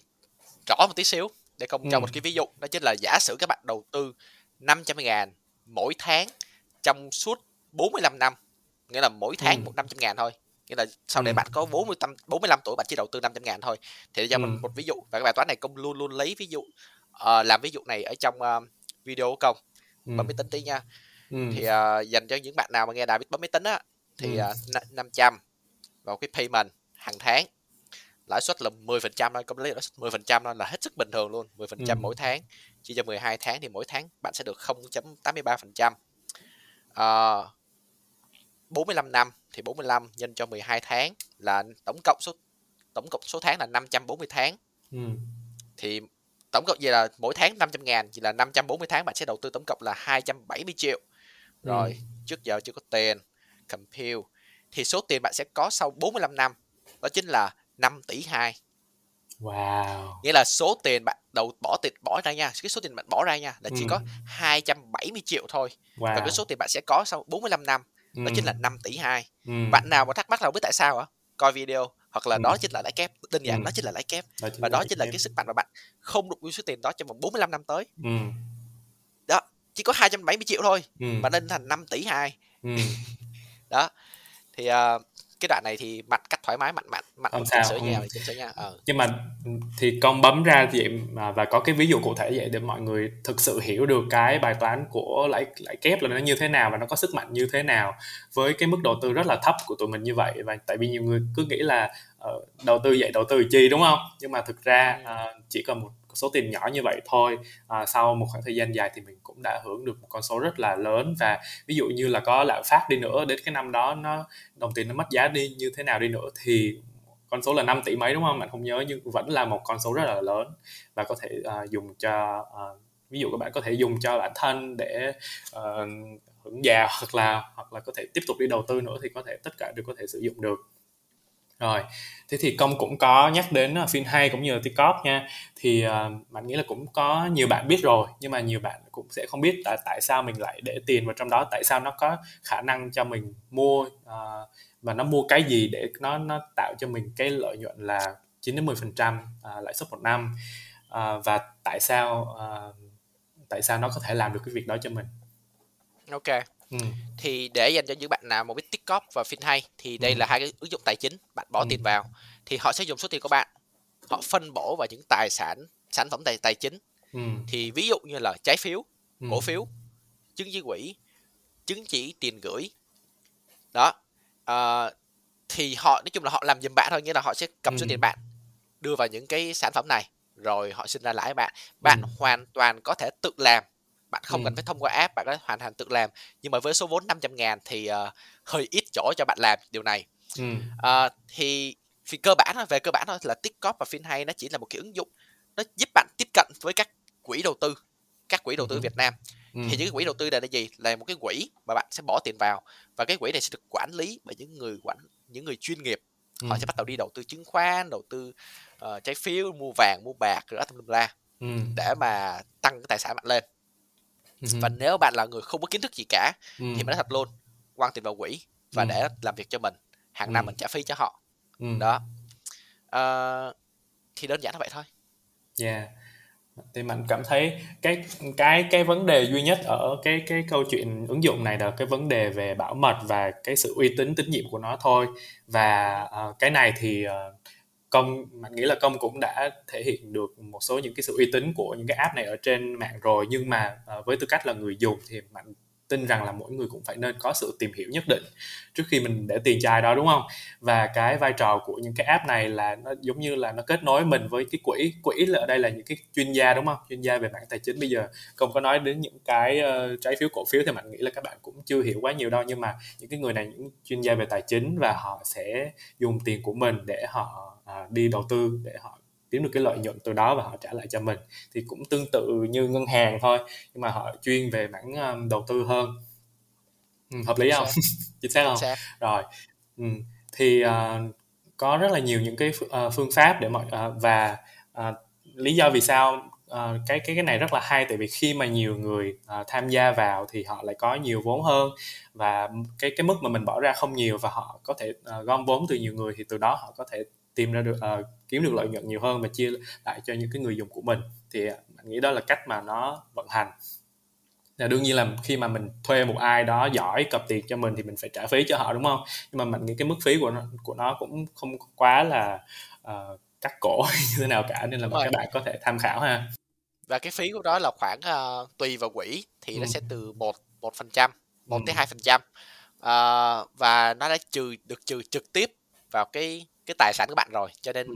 rõ một tí xíu để công ừ. cho một cái ví dụ đó chính là giả sử các bạn đầu tư 500 ngàn mỗi tháng trong suốt 45 năm nghĩa là mỗi tháng ừ. một 500 ngàn thôi nghĩa là sau này ừ. bạn có 40 tâm 45 tuổi bạn chỉ đầu tư 500 ngàn thôi thì cho ừ. mình một ví dụ và cái bài toán này công luôn luôn lấy ví dụ uh, làm ví dụ này ở trong uh, video của công ừ. bấm máy tính tí nha ừ. thì uh, dành cho những bạn nào mà nghe đài biết bấm máy tính á thì ừ. uh, 500 vào cái payment hàng tháng lãi suất là 10% thôi công lý lãi suất 10% thôi là hết sức bình thường luôn 10% ừ. mỗi tháng chia cho 12 tháng thì mỗi tháng bạn sẽ được 0.83% uh, 45 năm thì 45 nhân cho 12 tháng là tổng cộng số tổng cộng số tháng là 540 tháng ừ. thì tổng cộng vậy là mỗi tháng 500 ngàn thì là 540 tháng bạn sẽ đầu tư tổng cộng là 270 triệu rồi ừ. trước giờ chưa có tiền compute thì số tiền bạn sẽ có sau 45 năm đó chính là 5 tỷ 2 Wow. Nghĩa là số tiền bạn đầu bỏ tiền bỏ ra nha, cái số tiền bạn bỏ ra nha là chỉ ừ. có 270 triệu thôi. Wow. Và cái số tiền bạn sẽ có sau 45 năm ừ. đó chính là 5 tỷ 2. Ừ. Bạn nào mà thắc mắc là không biết tại sao hả? Coi video hoặc là ừ. đó chính là lãi kép, đơn giản ừ. đó chính là lãi kép. Đó và đó chính là cái sức mạnh mà bạn không được số tiền đó trong vòng 45 năm tới. Ừ. Đó, chỉ có 270 triệu thôi ừ. mà lên thành 5 tỷ 2. Ừ. <laughs> đó. Thì uh, cái đoạn này thì mạnh cắt thoải mái mạnh mạnh mạnh không sao sửa chỉnh sửa nha ờ. nhưng mà thì con bấm ra vậy mà và có cái ví dụ cụ thể vậy để mọi người thực sự hiểu được cái bài toán của lãi lãi kép là nó như thế nào và nó có sức mạnh như thế nào với cái mức đầu tư rất là thấp của tụi mình như vậy. Và tại vì nhiều người cứ nghĩ là uh, đầu tư vậy đầu tư chi đúng không? Nhưng mà thực ra uh, chỉ cần một số tiền nhỏ như vậy thôi. À, sau một khoảng thời gian dài thì mình cũng đã hưởng được một con số rất là lớn. Và ví dụ như là có lạm phát đi nữa đến cái năm đó nó đồng tiền nó mất giá đi như thế nào đi nữa thì con số là 5 tỷ mấy đúng không? Bạn không nhớ nhưng vẫn là một con số rất là lớn. Và có thể uh, dùng cho uh, ví dụ các bạn có thể dùng cho bản thân để uh, hưởng già hoặc là hoặc là có thể tiếp tục đi đầu tư nữa thì có thể tất cả đều có thể sử dụng được rồi, thế thì công cũng có nhắc đến ờ, phim hay cũng như là TikTok nha. Thì uh, bạn nghĩ là cũng có nhiều bạn biết rồi, nhưng mà nhiều bạn cũng sẽ không biết tại tại sao mình lại để tiền vào trong đó, tại sao nó có khả năng cho mình mua uh, và nó mua cái gì để nó nó tạo cho mình cái lợi nhuận là 9 đến 10% uh, lãi suất một năm uh, và tại sao uh, tại sao nó có thể làm được cái việc đó cho mình. Ok. Ừ. Thì để dành cho những bạn nào mà biết TikTok và FinHay thì đây ừ. là hai cái ứng dụng tài chính, bạn bỏ ừ. tiền vào thì họ sẽ dùng số tiền của bạn, họ phân bổ vào những tài sản, sản phẩm tài tài chính. Ừ. Thì ví dụ như là trái phiếu, ừ. cổ phiếu, chứng chỉ quỹ, chứng chỉ tiền gửi. Đó. À, thì họ nói chung là họ làm giùm bạn thôi, nghĩa là họ sẽ cầm ừ. số tiền bạn đưa vào những cái sản phẩm này rồi họ sinh ra lãi bạn. Bạn ừ. hoàn toàn có thể tự làm bạn không ừ. cần phải thông qua app bạn có thể hoàn thành tự làm nhưng mà với số vốn 500 ngàn thì uh, hơi ít chỗ cho bạn làm điều này ừ. uh, thì vì cơ bản về cơ bản thôi là TikTok và FinHay nó chỉ là một cái ứng dụng nó giúp bạn tiếp cận với các quỹ đầu tư các quỹ đầu tư ừ. Việt Nam ừ. thì những cái quỹ đầu tư này là gì là một cái quỹ mà bạn sẽ bỏ tiền vào và cái quỹ này sẽ được quản lý bởi những người quản những người chuyên nghiệp ừ. họ sẽ bắt đầu đi đầu tư chứng khoán đầu tư uh, trái phiếu mua vàng mua bạc rồi đó la ừ. để mà tăng cái tài sản bạn lên uh-huh. và nếu bạn là người không có kiến thức gì cả uh-huh. thì mình nói thật luôn quăng tiền vào quỹ và uh-huh. để làm việc cho mình hàng uh-huh. năm mình trả phí cho họ uh-huh. đó uh, thì đơn giản là vậy thôi yeah thì mình cảm thấy cái cái cái vấn đề duy nhất ở cái cái câu chuyện ứng dụng này là cái vấn đề về bảo mật và cái sự uy tín tín nhiệm của nó thôi và uh, cái này thì uh, công mình nghĩ là công cũng đã thể hiện được một số những cái sự uy tín của những cái app này ở trên mạng rồi. Nhưng mà uh, với tư cách là người dùng thì mạnh tin rằng là mỗi người cũng phải nên có sự tìm hiểu nhất định trước khi mình để tiền cho ai đó đúng không? Và cái vai trò của những cái app này là nó giống như là nó kết nối mình với cái quỹ quỹ là ở đây là những cái chuyên gia đúng không? Chuyên gia về mảng tài chính bây giờ không có nói đến những cái uh, trái phiếu cổ phiếu thì mình nghĩ là các bạn cũng chưa hiểu quá nhiều đâu. Nhưng mà những cái người này những chuyên gia về tài chính và họ sẽ dùng tiền của mình để họ uh, đi đầu tư để họ kiếm được cái lợi nhuận từ đó và họ trả lại cho mình thì cũng tương tự như ngân hàng thôi nhưng mà họ chuyên về mảng um, đầu tư hơn. Ừ, hợp lý <laughs> không? chính xác không? Rồi ừ. thì uh, có rất là nhiều những cái uh, phương pháp để mọi uh, và uh, lý do vì sao uh, cái cái cái này rất là hay tại vì khi mà nhiều người uh, tham gia vào thì họ lại có nhiều vốn hơn và cái cái mức mà mình bỏ ra không nhiều và họ có thể uh, gom vốn từ nhiều người thì từ đó họ có thể tìm ra được uh, kiếm được lợi nhuận nhiều hơn và chia lại cho những cái người dùng của mình. Thì mình nghĩ đó là cách mà nó vận hành. Là đương nhiên là khi mà mình thuê một ai đó giỏi cập tiền cho mình thì mình phải trả phí cho họ đúng không? Nhưng mà mình nghĩ cái mức phí của nó của nó cũng không quá là uh, cắt cổ <laughs> như thế nào cả nên là các bạn có thể tham khảo ha. Và cái phí của đó là khoảng uh, tùy vào quỹ thì ừ. nó sẽ từ một một phần trăm một tới hai phần trăm. Và nó đã trừ được trừ trực tiếp vào cái cái tài sản của bạn rồi cho nên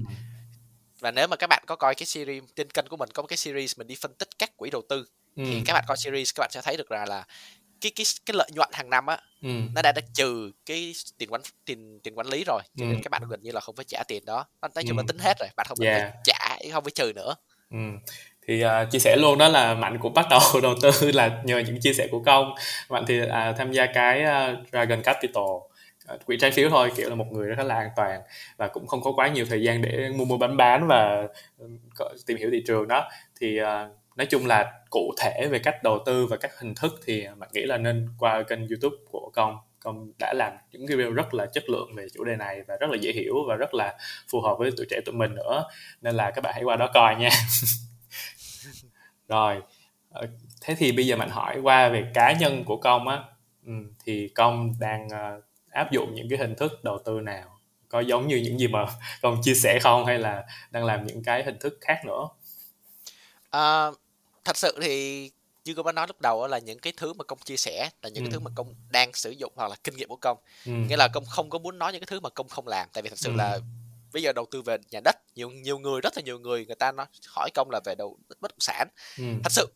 và nếu mà các bạn có coi cái series trên kênh của mình có một cái series mình đi phân tích các quỹ đầu tư ừ. thì các bạn coi series các bạn sẽ thấy được là là cái cái cái lợi nhuận hàng năm á ừ. nó đã đã trừ cái tiền quản tiền tiền quản lý rồi cho nên ừ. các bạn gần như là không phải trả tiền đó nó nói chung là tính hết rồi bạn không yeah. phải trả không phải trừ nữa ừ thì uh, chia sẻ luôn đó là mạnh cũng bắt đầu <laughs> đầu tư là nhờ những chia sẻ của công mạnh thì uh, tham gia cái uh, Dragon Capital Ờ, quỹ trái phiếu thôi kiểu là một người rất là an toàn và cũng không có quá nhiều thời gian để mua mua bán bán và tìm hiểu thị trường đó. Thì uh, nói chung là cụ thể về cách đầu tư và các hình thức thì ờ, bạn nghĩ là nên qua kênh youtube của công. Công đã làm những cái video rất là chất lượng về chủ đề này và rất là dễ hiểu và rất là phù hợp với tuổi trẻ tụi mình nữa. Nên là các bạn hãy qua đó coi nha. <laughs> Rồi thế thì bây giờ mình hỏi qua về cá nhân của công á. Ừ, thì công đang uh, áp dụng những cái hình thức đầu tư nào có giống như những gì mà <laughs> con chia sẻ không hay là đang làm những cái hình thức khác nữa à, thật sự thì như cô đã nói lúc đầu là những cái thứ mà công chia sẻ là những ừ. cái thứ mà công đang sử dụng hoặc là kinh nghiệm của công ừ. nghĩa là công không có muốn nói những cái thứ mà công không làm tại vì thật sự ừ. là bây giờ đầu tư về nhà đất nhiều nhiều người rất là nhiều người người ta nói hỏi công là về đầu bất động sản ừ. thật sự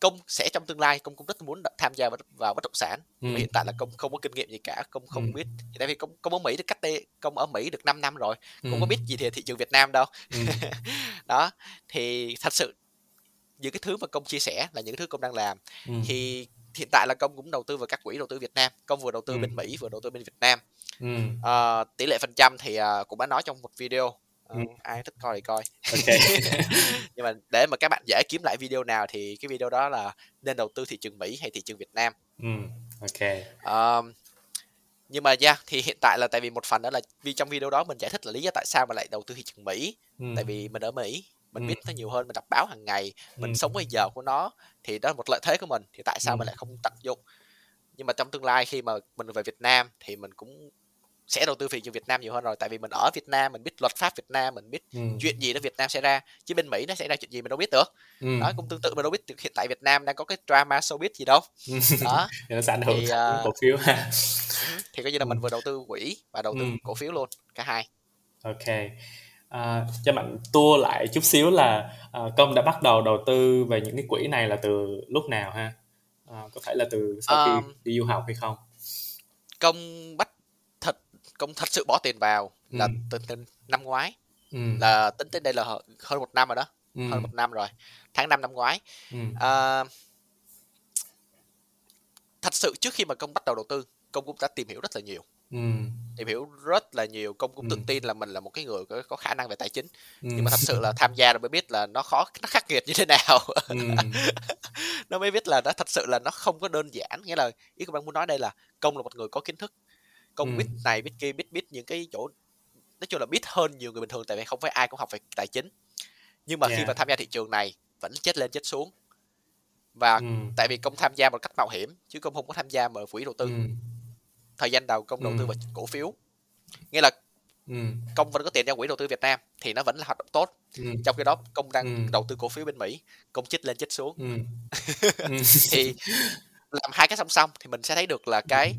công sẽ trong tương lai công cũng rất muốn tham gia vào bất động sản ừ. hiện tại là công không có kinh nghiệm gì cả công không ừ. biết tại vì công công ở mỹ được cách đây công ở mỹ được 5 năm rồi ừ. không có biết gì thì thị trường việt nam đâu ừ. <laughs> đó thì thật sự những cái thứ mà công chia sẻ là những thứ công đang làm ừ. thì hiện tại là công cũng đầu tư vào các quỹ đầu tư Việt Nam công vừa đầu tư ừ. bên Mỹ vừa đầu tư bên Việt Nam ừ. à, tỷ lệ phần trăm thì uh, cũng đã nói trong một video ừ. ai thích coi thì coi okay. <laughs> <laughs> nhưng mà để mà các bạn dễ kiếm lại video nào thì cái video đó là nên đầu tư thị trường Mỹ hay thị trường Việt Nam ừ. ok um, nhưng mà yeah, thì hiện tại là tại vì một phần đó là vì trong video đó mình giải thích là lý do tại sao mà lại đầu tư thị trường Mỹ ừ. tại vì mình ở Mỹ mình ừ. biết nó nhiều hơn mình đọc báo hàng ngày mình ừ. sống với giờ của nó thì đó là một lợi thế của mình thì tại sao ừ. mình lại không tận dụng nhưng mà trong tương lai khi mà mình về Việt Nam thì mình cũng sẽ đầu tư thị trường Việt Nam nhiều hơn rồi tại vì mình ở Việt Nam mình biết luật pháp Việt Nam mình biết ừ. chuyện gì đó Việt Nam xảy ra chứ bên Mỹ nó xảy ra chuyện gì mình đâu biết được ừ. đó cũng tương tự mình đâu biết hiện tại Việt Nam đang có cái drama showbiz gì đâu. Ừ. đó. <laughs> Nó sẽ ảnh hưởng thì, uh, cổ phiếu ha. thì coi như là mình vừa đầu tư quỹ và đầu tư ừ. cổ phiếu luôn cả hai. Ok. À, cho bạn tua lại chút xíu là à, công đã bắt đầu đầu tư về những cái quỹ này là từ lúc nào ha? À, có phải là từ sau khi um, đi du học hay không? Công bắt công thật sự bỏ tiền vào là ừ. từ, từ năm ngoái ừ. là tính tới đây là hơn một năm rồi đó ừ. hơn một năm rồi tháng 5 năm ngoái ừ. à, thật sự trước khi mà công bắt đầu đầu tư công cũng đã tìm hiểu rất là nhiều ừ. tìm hiểu rất là nhiều công cũng ừ. tự tin là mình là một cái người có, có khả năng về tài chính ừ. nhưng mà thật sự là tham gia rồi mới biết là nó khó nó khắc nghiệt như thế nào ừ. <laughs> nó mới biết là nó thật sự là nó không có đơn giản nghĩa là ý của bạn muốn nói đây là công là một người có kiến thức công ừ. biết này biết kia biết biết những cái chỗ nói chung là biết hơn nhiều người bình thường tại vì không phải ai cũng học về tài chính nhưng mà yeah. khi mà tham gia thị trường này vẫn chết lên chết xuống và ừ. tại vì công tham gia một cách mạo hiểm chứ công không có tham gia mở quỹ đầu tư ừ. thời gian đầu công đầu tư ừ. vào cổ phiếu nghĩa là ừ. công vẫn có tiền trong quỹ đầu tư Việt Nam thì nó vẫn là hoạt động tốt ừ. trong khi đó công đang ừ. đầu tư cổ phiếu bên Mỹ công chết lên chết xuống ừ. <laughs> thì <laughs> làm hai cái song song thì mình sẽ thấy được là cái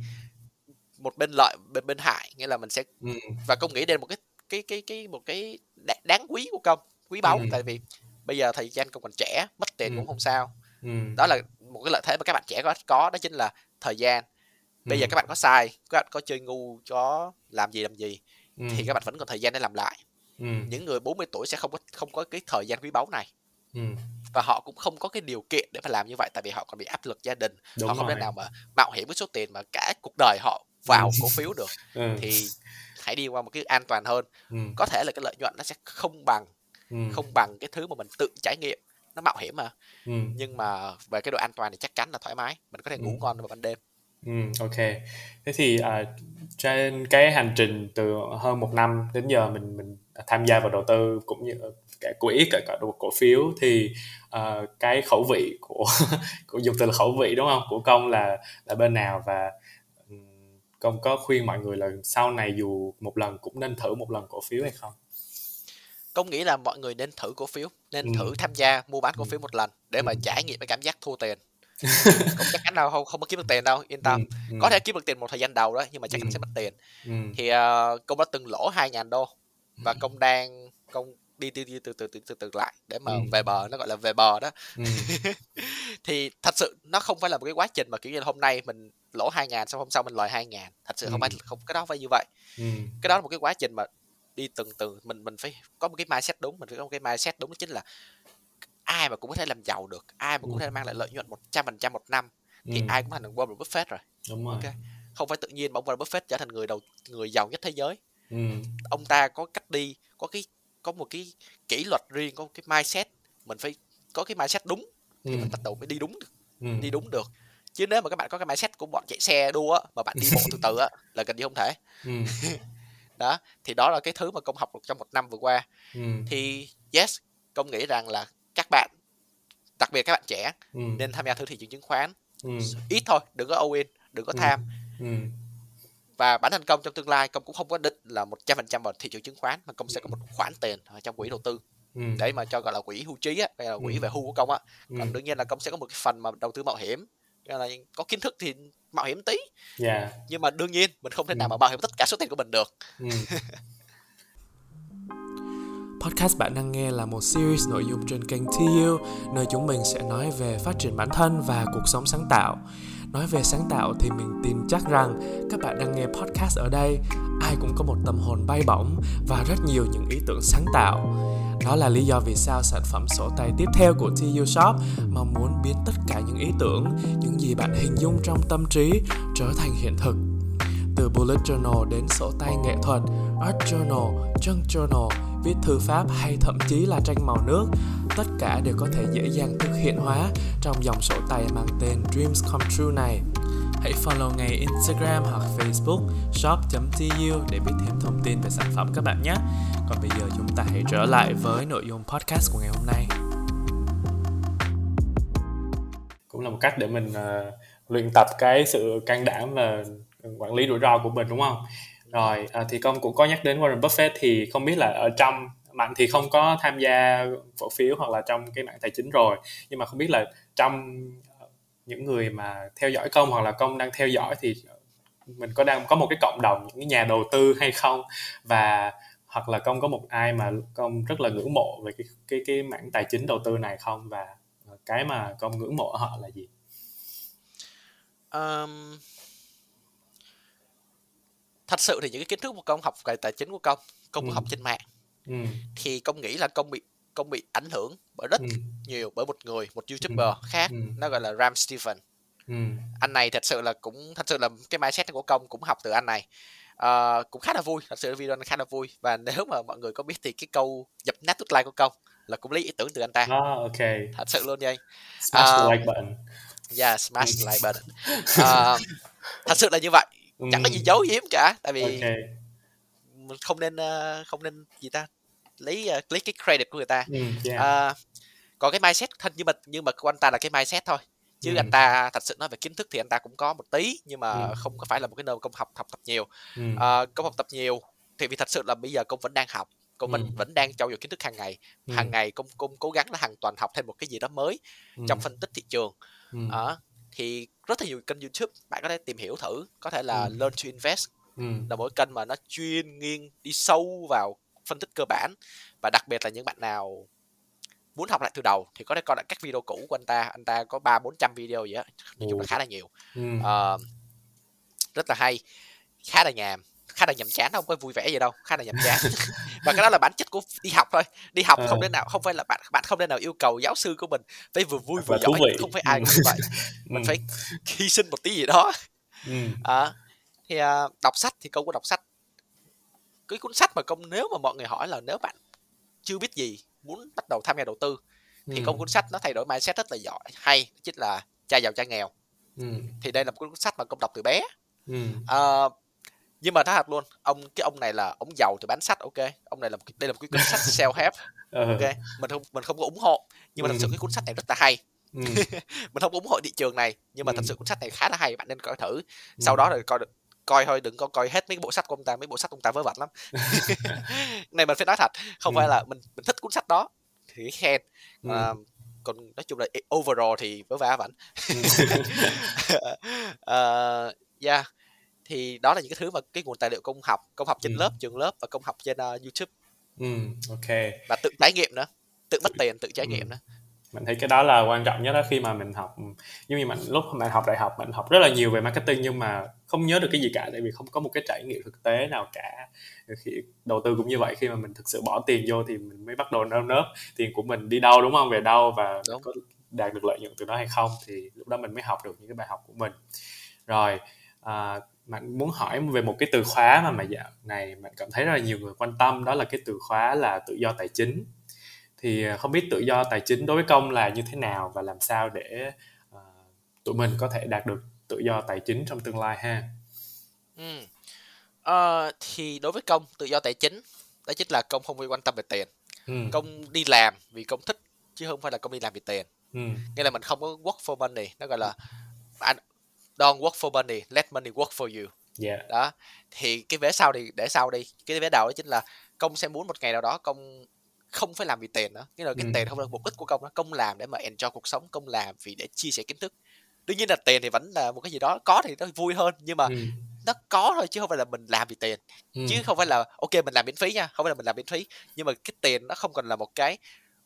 một bên lợi bên bên hại nghĩa là mình sẽ ừ. và công nghĩ đây là một cái cái cái cái một cái đáng quý của công quý báu ừ. tại vì bây giờ thời gian công còn trẻ mất tiền ừ. cũng không sao ừ. đó là một cái lợi thế mà các bạn trẻ có có đó chính là thời gian bây ừ. giờ các bạn có sai các bạn có chơi ngu có làm gì làm gì ừ. thì các bạn vẫn còn thời gian để làm lại ừ. những người 40 tuổi sẽ không có không có cái thời gian quý báu này ừ. và họ cũng không có cái điều kiện để mà làm như vậy tại vì họ còn bị áp lực gia đình Đúng họ không thể nào mà mạo hiểm với số tiền mà cả cuộc đời họ vào ừ. <laughs> cổ phiếu được ừ. thì hãy đi qua một cái an toàn hơn ừ. có thể là cái lợi nhuận nó sẽ không bằng ừ. không bằng cái thứ mà mình tự trải nghiệm nó mạo hiểm mà ừ. nhưng mà về cái độ an toàn thì chắc chắn là thoải mái mình có thể ngủ ừ. ngon vào ban đêm Ừ, ok. Thế thì uh, trên cái hành trình từ hơn một năm đến giờ mình mình tham gia vào đầu tư cũng như cả quỹ cả cả cổ phiếu thì uh, cái khẩu vị của <laughs> của dùng từ là khẩu vị đúng không của công là là bên nào và công có khuyên mọi người là sau này dù một lần cũng nên thử một lần cổ phiếu hay không công nghĩ là mọi người nên thử cổ phiếu nên ừ. thử tham gia mua bán cổ phiếu một lần để mà ừ. trải nghiệm cái cảm giác thua tiền <laughs> cũng chắc chắn đâu không không có kiếm được tiền đâu yên tâm ừ, ừ. có thể kiếm được tiền một thời gian đầu đó nhưng mà chắc chắn ừ. sẽ mất tiền ừ. thì uh, công đã từng lỗ hai ngàn đô và công đang công đi đi, đi từ từ từ từ từ lại để mà ừ. về bờ nó gọi là về bờ đó ừ. <laughs> thì thật sự nó không phải là một cái quá trình mà kiểu như là hôm nay mình lỗ hai ngàn xong hôm sau mình lời hai ngàn thật sự ừ. không phải không cái đó phải như vậy ừ. cái đó là một cái quá trình mà đi từng từ mình mình phải có một cái mindset đúng mình phải có một cái mindset đúng đó chính là ai mà cũng có thể làm giàu được ai mà cũng có thể mang lại lợi nhuận một trăm phần trăm một năm thì ừ. ai cũng thành được Warren Buffett rồi đúng rồi okay. không phải tự nhiên mà ông Warren Buffett trở thành người đầu người giàu nhất thế giới ừ. ông ta có cách đi có cái có một cái kỷ luật riêng có một cái mindset mình phải có cái mindset đúng thì ừ. mình bắt đầu mới đi đúng được ừ. đi đúng được chứ nếu mà các bạn có cái mindset của bọn chạy xe đua á mà bạn đi bộ từ từ á <laughs> là gần như không thể ừ. <laughs> đó thì đó là cái thứ mà công học được trong một năm vừa qua ừ. thì yes công nghĩ rằng là các bạn đặc biệt các bạn trẻ ừ. nên tham gia thử thị trường chứng khoán ừ. ít thôi đừng có all in đừng có ừ. tham ừ. Và bản thân công trong tương lai công cũng không có định là một trăm phần trăm vào thị trường chứng khoán mà công sẽ có một khoản tiền ở trong quỹ đầu tư ừ. để mà cho gọi là quỹ hưu trí á hay là quỹ ừ. về hưu của công á còn ừ. đương nhiên là công sẽ có một cái phần mà đầu tư mạo hiểm là có kiến thức thì mạo hiểm tí yeah. Dạ. nhưng mà đương nhiên mình không thể nào mà mạo hiểm tất cả số tiền của mình được ừ. <laughs> Podcast bạn đang nghe là một series nội dung trên kênh TU nơi chúng mình sẽ nói về phát triển bản thân và cuộc sống sáng tạo. Nói về sáng tạo thì mình tin chắc rằng các bạn đang nghe podcast ở đây ai cũng có một tâm hồn bay bổng và rất nhiều những ý tưởng sáng tạo. Đó là lý do vì sao sản phẩm sổ tay tiếp theo của TU Shop mong muốn biến tất cả những ý tưởng, những gì bạn hình dung trong tâm trí trở thành hiện thực. Từ bullet journal đến sổ tay nghệ thuật, art journal, junk journal, viết thư pháp hay thậm chí là tranh màu nước, tất cả đều có thể dễ dàng thực hiện hóa trong dòng sổ tay mang tên Dreams Come True này. Hãy follow ngay Instagram hoặc Facebook shop.tu để biết thêm thông tin về sản phẩm các bạn nhé. Còn bây giờ chúng ta hãy trở lại với nội dung podcast của ngày hôm nay. Cũng là một cách để mình uh, luyện tập cái sự can đảm và quản lý rủi ro của mình đúng không? Rồi à, thì công cũng có nhắc đến Warren Buffett thì không biết là ở trong mạnh thì không có tham gia cổ phiếu hoặc là trong cái mạng tài chính rồi. Nhưng mà không biết là trong ờ, những người mà theo dõi công hoặc là công đang theo dõi thì ờ, mình có đang có một cái cộng đồng những nhà đầu tư hay không? Và hoặc là công có một ai mà công rất là ngưỡng mộ về cái cái cái mảng tài chính đầu tư này không? Và cái mà công ngưỡng mộ ở họ là gì? Um, thật sự thì những cái kiến thức của công học về tài chính của công công ừ. học trên mạng ừ. thì công nghĩ là công bị công bị ảnh hưởng bởi rất ừ. nhiều bởi một người một youtuber ừ. khác ừ. nó gọi là Ram Stephen ừ. anh này thật sự là cũng thật sự là cái mindset của công cũng học từ anh này uh, cũng khá là vui thật sự video này khá là vui và nếu mà mọi người có biết thì cái câu dập nát tút like của công là cũng lấy ý tưởng từ anh ta oh, ok thật sự luôn vậy smash uh, the like button yeah smash the like button uh, <laughs> thật sự là như vậy chẳng có gì giấu giếm cả tại vì okay. mình không nên uh, không nên gì ta lấy uh, lấy cái credit của người ta mm, yeah. uh, còn cái mindset thân nhưng mà nhưng mà của anh ta là cái mindset thôi chứ mm. anh ta thật sự nói về kiến thức thì anh ta cũng có một tí nhưng mà mm. không có phải là một cái nơi công học học tập nhiều mm. uh, công học tập nhiều thì vì thật sự là bây giờ công vẫn đang học công mình vẫn đang trau dồi kiến thức hàng ngày hàng ngày công công cố gắng là hàng tuần học thêm một cái gì đó mới trong phân tích thị trường mm. uh, thì rất là nhiều kênh YouTube bạn có thể tìm hiểu thử có thể là Ừ. Learn to Invest ừ. là mỗi kênh mà nó chuyên nghiên đi sâu vào phân tích cơ bản và đặc biệt là những bạn nào muốn học lại từ đầu thì có thể coi lại các video cũ của anh ta anh ta có ba bốn trăm video gì á nói chung là khá là nhiều ừ. Ờ, rất là hay khá là nhàm khá là nhàm chán không có vui vẻ gì đâu khá là nhàm chán <laughs> và cái đó là bản chất của đi học thôi đi học Ờ. không thể nào không phải là bạn bạn không thể nào yêu cầu giáo sư của mình phải vừa vui vừa giỏi không phải ai Ừ. cũng như vậy <laughs> mình Ừ. phải hy sinh một tí gì đó ừ. à, thì à, đọc sách thì công có đọc sách cái cuốn sách mà công nếu mà mọi người hỏi là nếu bạn chưa biết gì muốn bắt đầu tham gia đầu tư thì Ừ. công cuốn sách nó thay đổi mindset rất là giỏi hay chính là cha giàu cha nghèo ừ. thì đây là một cuốn sách mà công đọc từ bé ừ. Ờ, nhưng mà nói thật luôn ông cái ông này là ông giàu từ bán sách ok ông này là một, cái- đây là một cái cuốn sách <laughs> self help Ờ. ok mình không mình không có ủng hộ nhưng mà thật sự Ừ. cái cuốn sách này rất là hay ừ. <laughs> mình không ủng hộ thị trường này nhưng mà thật Ừ. sự cuốn sách này khá là hay bạn nên coi thử sau đó rồi coi được coi thôi đừng có coi hết mấy bộ sách của ông ta mấy bộ sách ông ta vớ vẩn lắm <laughs> này mình phải nói thật không phải là mình mình thích cuốn sách đó thì khen. Ờ, còn nói chung là overall thì vớ vả Ừ. Ờ, yeah thì đó là những cái thứ mà cái nguồn tài liệu công học công học trên Ừ. lớp trường lớp và công học trên ờ, youtube ừ. ok và tự trải nghiệm nữa tự mất tiền tự trải Ừ. nghiệm nữa mình thấy cái đó là quan trọng nhất đó khi mà mình học giống như mình lúc mình học đại học mình học rất là nhiều về marketing nhưng mà không nhớ được cái gì cả tại vì không có một cái trải nghiệm thực tế nào cả khi đầu tư cũng như vậy khi mà mình thực sự bỏ tiền vô thì mình mới bắt đầu nơm nớp tiền của mình đi đâu đúng không về đâu và Đúng. có đạt được lợi nhuận từ đó hay không thì lúc đó mình mới học được những cái bài học của mình rồi à, bạn muốn hỏi về một cái từ khóa mà mà dạo này bạn cảm thấy rất là nhiều người quan tâm đó là cái từ khóa là tự do tài chính thì à, không biết tự do tài chính đối với công là như thế nào và làm sao để à, tụi mình có thể đạt được tự do tài chính trong tương lai ha ừ. Ờ, thì đối với công tự do tài chính đó chính là công không phải quan tâm về tiền ừ. công đi làm vì công thích chứ không phải là công đi làm vì tiền Ừ. nghĩa là mình không có work for money nó gọi là anh don't work for money let money work for you dạ đó thì cái vế sau thì để sau đi cái vế đầu đó chính là công sẽ muốn một ngày nào đó công không phải làm vì tiền nữa nghĩa là cái Ừ. tiền không là mục đích của công đó công làm để mà enjoy cuộc sống công làm vì để chia sẻ kiến thức đương nhiên là tiền thì vẫn là một cái gì đó có thì nó vui hơn nhưng mà ừ. nó có thôi chứ không phải là mình làm vì tiền Ừ. chứ không phải là ok mình làm miễn phí nha không phải là mình làm miễn phí nhưng mà cái tiền nó không còn là một cái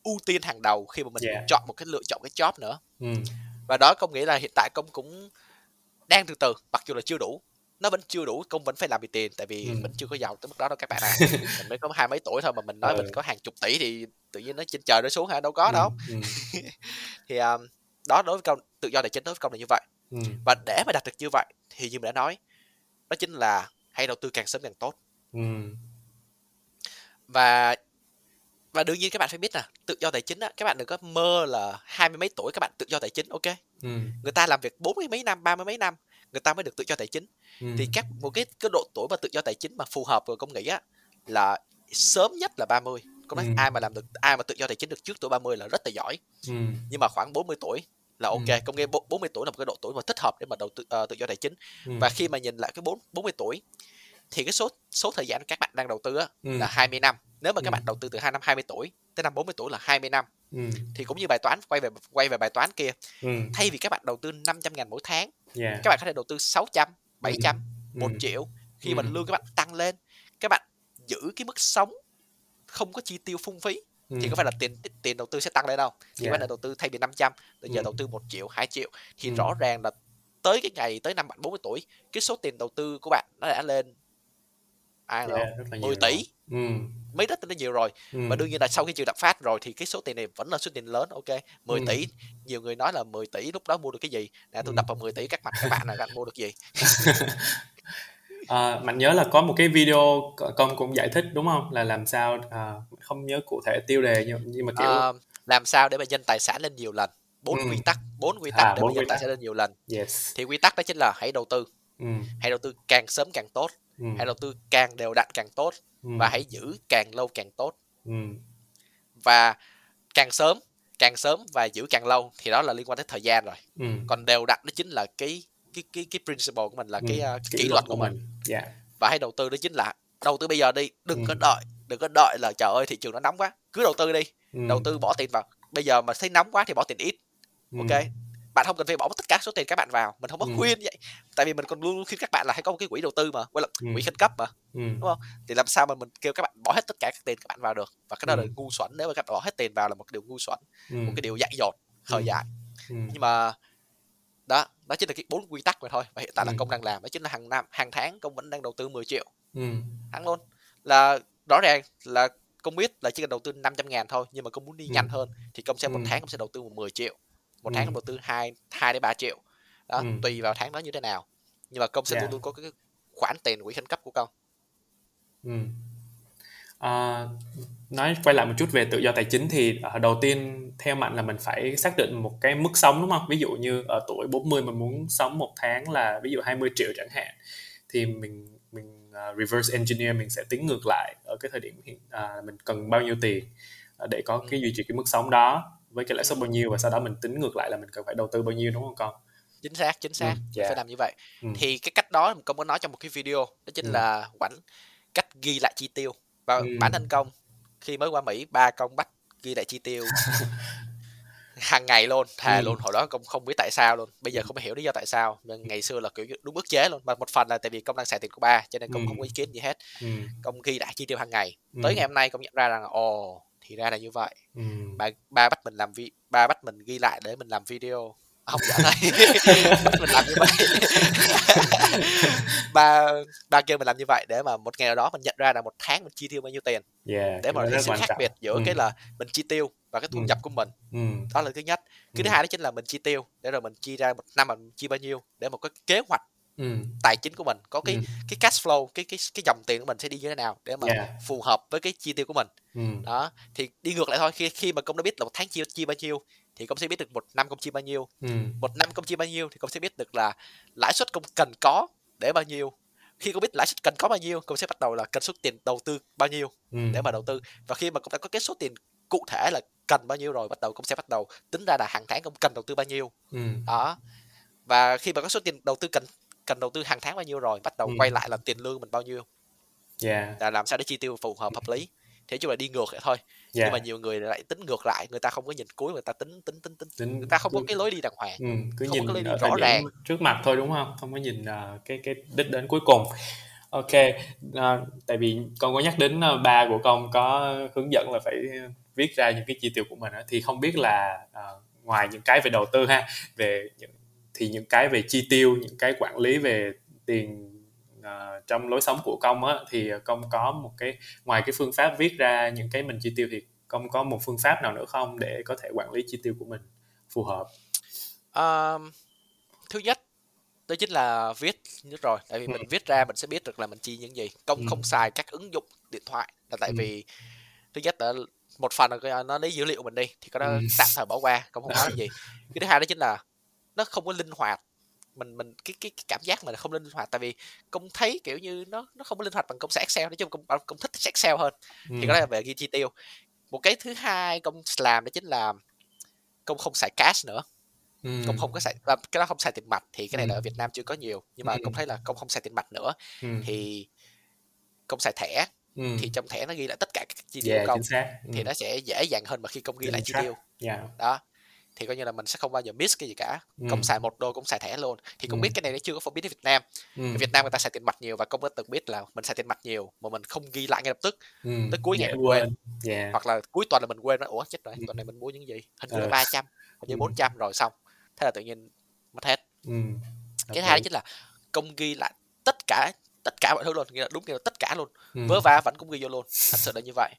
ưu tiên hàng đầu khi mà mình Yeah. chọn một cái lựa chọn cái job nữa Ừ. và đó công nghĩ là hiện tại công cũng đang từ từ mặc dù là chưa đủ nó vẫn chưa đủ công vẫn phải làm vì tiền tại vì Ừ. mình chưa có giàu tới mức đó đâu các bạn à <laughs> mình mới có hai mấy tuổi thôi mà mình nói Ừ. mình có hàng chục tỷ thì tự nhiên nó trên trời nó xuống hả đâu có đâu Ừ. <laughs> thì um, đó đối với công tự do tài chính đối với công là như vậy Ừ. và để mà đạt được như vậy thì như mình đã nói đó chính là hãy đầu tư càng sớm càng tốt Ừ. và và đương nhiên các bạn phải biết là tự do tài chính á các bạn đừng có mơ là hai mươi mấy tuổi các bạn tự do tài chính ok Ừ. người ta làm việc bốn mươi mấy năm ba mươi mấy năm người ta mới được tự do tài chính Ừ. thì các một cái cái độ tuổi mà tự do tài chính mà phù hợp với công nghĩ á là sớm nhất là 30 có nói Ừ. ai mà làm được ai mà tự do tài chính được trước tuổi 30 là rất là giỏi Ừ. nhưng mà khoảng 40 tuổi là ok Ừ. công nghe 40 tuổi là một cái độ tuổi mà thích hợp để mà đầu tư ờ, tự do tài chính Ừ. và khi mà nhìn lại cái bốn 40 tuổi thì cái số số thời gian các bạn đang đầu tư á Ừ. là 20 năm nếu mà các Ừ. bạn đầu tư từ hai năm 20 tuổi tới năm 40 tuổi là 20 năm Ừ. thì cũng như bài toán quay về quay về bài toán kia Ừ. thay vì các bạn đầu tư 500 ngàn mỗi tháng Yeah. các bạn có thể đầu tư 600 700 Ừ. 1 triệu khi mà Ừ. lương các bạn tăng lên các bạn giữ cái mức sống không có chi tiêu phung phí Ừ. thì có phải là tiền tiền đầu tư sẽ tăng lên đâu thì Yeah. bạn đã đầu tư thay vì 500 bây giờ Ừ. đầu tư 1 triệu 2 triệu thì Ừ. rõ ràng là tới cái ngày tới năm bạn 40 tuổi cái số tiền đầu tư của bạn nó đã lên ai Yeah, yeah. rất là 10 nhiều tỷ. Ừ. mấy rất là nhiều rồi Ừ. và đương nhiên là sau khi trừ lạm phát rồi thì cái số tiền này vẫn là số tiền lớn ok 10 Ừ. tỷ nhiều người nói là 10 tỷ lúc đó mua được cái gì nè tôi Ừ. đập vào 10 tỷ các mặt các bạn là bạn mua được gì <laughs> À, mạnh nhớ là có một cái video con cũng giải thích đúng không là làm sao à, không nhớ cụ thể tiêu đề nhưng, nhưng mà kiểu Ờ, làm sao để mà nhân tài sản lên nhiều lần bốn Ừ. quy tắc bốn quy tắc À, để mà quy tài sản lên nhiều lần yes thì quy tắc đó chính là hãy đầu tư ừ. hãy đầu tư càng sớm càng tốt Ừ. hãy đầu tư càng đều đặn càng tốt Ừ. và hãy giữ càng lâu càng tốt ừ. và càng sớm càng sớm và giữ càng lâu thì đó là liên quan tới thời gian rồi Ừ. còn đều đặn đó chính là cái cái cái cái principle của mình là Ừ. cái uh, kỷ luật của mình dạ và hãy đầu tư đó chính là đầu tư bây giờ đi đừng Ừ. có đợi đừng có đợi là trời ơi thị trường nó nóng quá cứ đầu tư đi ừ. đầu tư bỏ tiền vào bây giờ mà thấy nóng quá thì bỏ tiền ít Ừ. ok bạn không cần phải bỏ tất cả số tiền các bạn vào mình không có Ừ. khuyên vậy tại vì mình còn luôn khuyên các bạn là hãy có một cái quỹ đầu tư mà quay là Ừ. quỹ khẩn cấp mà ừ, đúng không thì làm sao mà mình kêu các bạn bỏ hết tất cả các tiền các bạn vào được và cái đó Ừ. là ngu xuẩn nếu mà các bạn bỏ hết tiền vào là một cái điều ngu xuẩn ừ, một cái điều dại dột khờ Ừ. dại ừ, nhưng mà đó đó chính là cái bốn quy tắc mà thôi và hiện tại là Ừ. công đang làm đó chính là hàng năm hàng tháng công vẫn đang đầu tư 10 triệu ừ, tháng luôn là rõ ràng là công biết là chỉ cần đầu tư 500 ngàn thôi nhưng mà công muốn đi Ừ. nhanh hơn thì công sẽ một Ừ. tháng công sẽ đầu tư 10 triệu một Ừ. tháng công đầu tư 2 2 đến 3 triệu đó Ừ. tùy vào tháng đó như thế nào nhưng mà công sẽ Yeah. luôn luôn có cái khoản tiền quỹ khẩn cấp của công ừ. À, nói quay lại một chút về tự do tài chính thì ờ, đầu tiên theo mạnh là mình phải xác định một cái mức sống đúng không? Ví dụ như ở tuổi 40 mình muốn sống một tháng là ví dụ 20 triệu chẳng hạn thì mình mình ờ, reverse engineer mình sẽ tính ngược lại ở cái thời điểm hiện à, mình cần bao nhiêu tiền ờ, để có cái duy trì cái mức sống đó với cái lãi suất Ừ. bao nhiêu và sau đó mình tính ngược lại là mình cần phải đầu tư bao nhiêu đúng không con? chính xác chính xác Ừ, Mình dạ. phải làm như vậy Ừ. thì cái cách đó công có nói trong một cái video đó chính Ừ. là quản cách ghi lại chi tiêu và Ừ. bản thân công khi mới qua mỹ ba công bắt ghi lại chi tiêu <laughs> hàng ngày luôn thà Ừ. luôn hồi đó công không biết tại sao luôn bây giờ không hiểu lý do tại sao nhưng ngày xưa là kiểu đúng ức chế luôn mà một phần là tại vì công đang xài tiền của ba cho nên công Ừ. không có ý kiến gì hết Ừ. công ghi lại chi tiêu hàng ngày Ừ. tới ngày hôm nay công nhận ra rằng ồ thì ra là như vậy Ừ. ba ba bắt mình làm vi ba bắt mình ghi lại để mình làm video không dạ đây bắt mình làm như vậy ba ba kêu mình làm như vậy để mà một ngày nào đó mình nhận ra là một tháng mình chi tiêu bao nhiêu tiền Yeah, để mà thấy sự khác trọng. biệt giữa Ừ. cái là mình chi tiêu và cái thu Ừ. nhập của mình Ừ. đó là thứ nhất cái thứ Ừ. hai đó chính là mình chi tiêu để rồi mình chi ra một năm mình chi bao nhiêu để một cái kế hoạch Ừ. tài chính của mình có cái Ừ. cái cash flow cái cái cái dòng tiền của mình sẽ đi như thế nào để mà Yeah. phù hợp với cái chi tiêu của mình Ừ. đó thì đi ngược lại thôi khi khi mà công đã biết là một tháng chi chi bao nhiêu thì công sẽ biết được một năm công chi bao nhiêu Ừ. một năm công chi bao nhiêu thì công sẽ biết được là lãi suất công cần có để bao nhiêu khi công biết lãi suất cần có bao nhiêu công sẽ bắt đầu là cần số tiền đầu tư bao nhiêu Ừ. để mà đầu tư và khi mà công đã có cái số tiền cụ thể là cần bao nhiêu rồi bắt đầu công sẽ bắt đầu tính ra là hàng tháng công cần đầu tư bao nhiêu Ừ. đó và khi mà có số tiền đầu tư cần cần đầu tư hàng tháng bao nhiêu rồi bắt đầu Ừ. quay lại là tiền lương mình bao nhiêu Yeah. là làm sao để chi tiêu phù hợp hợp lý thế chung là đi ngược lại thôi Yeah. nhưng mà nhiều người lại tính ngược lại người ta không có nhìn cuối người ta tính tính tính tính Tính- người ta không có cái lối đi đàng hoàng ừ, cứ không có nhìn cái lối đi rõ ràng. trước mặt thôi đúng không không có nhìn ờ, cái cái đích đến cuối cùng ok ờ, tại vì con có nhắc đến ờ, ba của con có hướng dẫn là phải viết ra những cái chi tiêu của mình á, thì không biết là ờ, ngoài những cái về đầu tư ha về những, thì những cái về chi tiêu những cái quản lý về tiền ờ, trong lối sống của công á thì công có một cái ngoài cái phương pháp viết ra những cái mình chi tiêu thì công có một phương pháp nào nữa không để có thể quản lý chi tiêu của mình phù hợp Ờm, thứ nhất đó chính là viết nhất rồi tại vì Ừ. mình viết ra mình sẽ biết được là mình chi những gì công Ừ. không xài các ứng dụng điện thoại là tại Ừ. vì thứ nhất là một phần là cái- nó lấy dữ liệu mình đi thì cái đó Ừ. tạm thời bỏ qua công không nói gì <laughs> cái thứ hai đó chính là nó không có linh hoạt mình mình cái cái, cái cảm giác mình không linh hoạt tại vì công thấy kiểu như nó nó không có linh hoạt bằng công xài excel nói chung công công thích excel hơn Ừ. thì cái đó là về ghi chi tiêu một cái thứ hai công làm đó chính là công không xài cash nữa Ừ. công không có xài à, cái đó không xài tiền mặt thì cái này là Ừ. ở Việt Nam chưa có nhiều nhưng mà Ừ. công thấy là công không xài tiền mặt nữa ừ. thì công xài thẻ ừ. thì trong thẻ nó ghi lại tất cả các chi tiêu yeah, công chính ừ. thì nó sẽ dễ dàng hơn mà khi công ghi Để lại chi tiêu yeah. đó thì coi như là mình sẽ không bao giờ miss cái gì cả Ừ. công xài một đô cũng xài thẻ luôn thì công Ừ. biết cái này nó chưa có phổ biến ở Việt Nam ừ. ở Việt Nam người ta xài tiền mặt nhiều và công đã từng biết là mình xài tiền mặt nhiều mà mình không ghi lại ngay lập tức ừ. tới cuối ngày Dễ mình quên. yeah. hoặc là cuối tuần là mình quên nó ủa chết rồi Ừ. tuần này mình mua những gì hình như Ờ. là 300 hình như Ừ. 400 rồi xong thế là tự nhiên mất hết ừ. cái thứ hai đó chính là công ghi lại tất cả tất cả mọi thứ luôn nghĩa là đúng nghĩa là tất cả luôn ừ. vớ va vẫn cũng ghi vô luôn thật sự là như vậy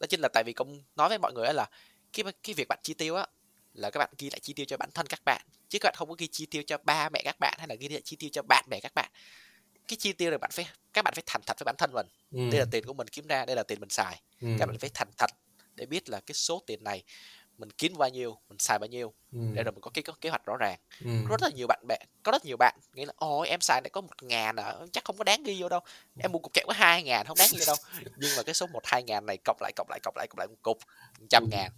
đó chính là tại vì công nói với mọi người là cái cái việc bạn chi tiêu á là các bạn ghi lại chi tiêu cho bản thân các bạn chứ các bạn không có ghi chi tiêu cho ba mẹ các bạn hay là ghi lại chi tiêu cho bạn bè các bạn cái chi tiêu này bạn phải các bạn phải thành thật với bản thân mình ừ. đây là tiền của mình kiếm ra đây là tiền mình xài ừ. các bạn phải thành thật để biết là cái số tiền này mình kiếm bao nhiêu mình xài bao nhiêu ừ. để rồi mình có cái có kế hoạch rõ ràng ừ. rất là nhiều bạn bè có rất nhiều bạn nghĩ là ôi em xài này có một ngàn à chắc không có đáng ghi vô đâu em mua cục kẹo có hai ngàn không đáng ghi vô đâu nhưng mà cái số một hai ngàn này cộng lại cộng lại cộng lại cộng lại một cục trăm ngàn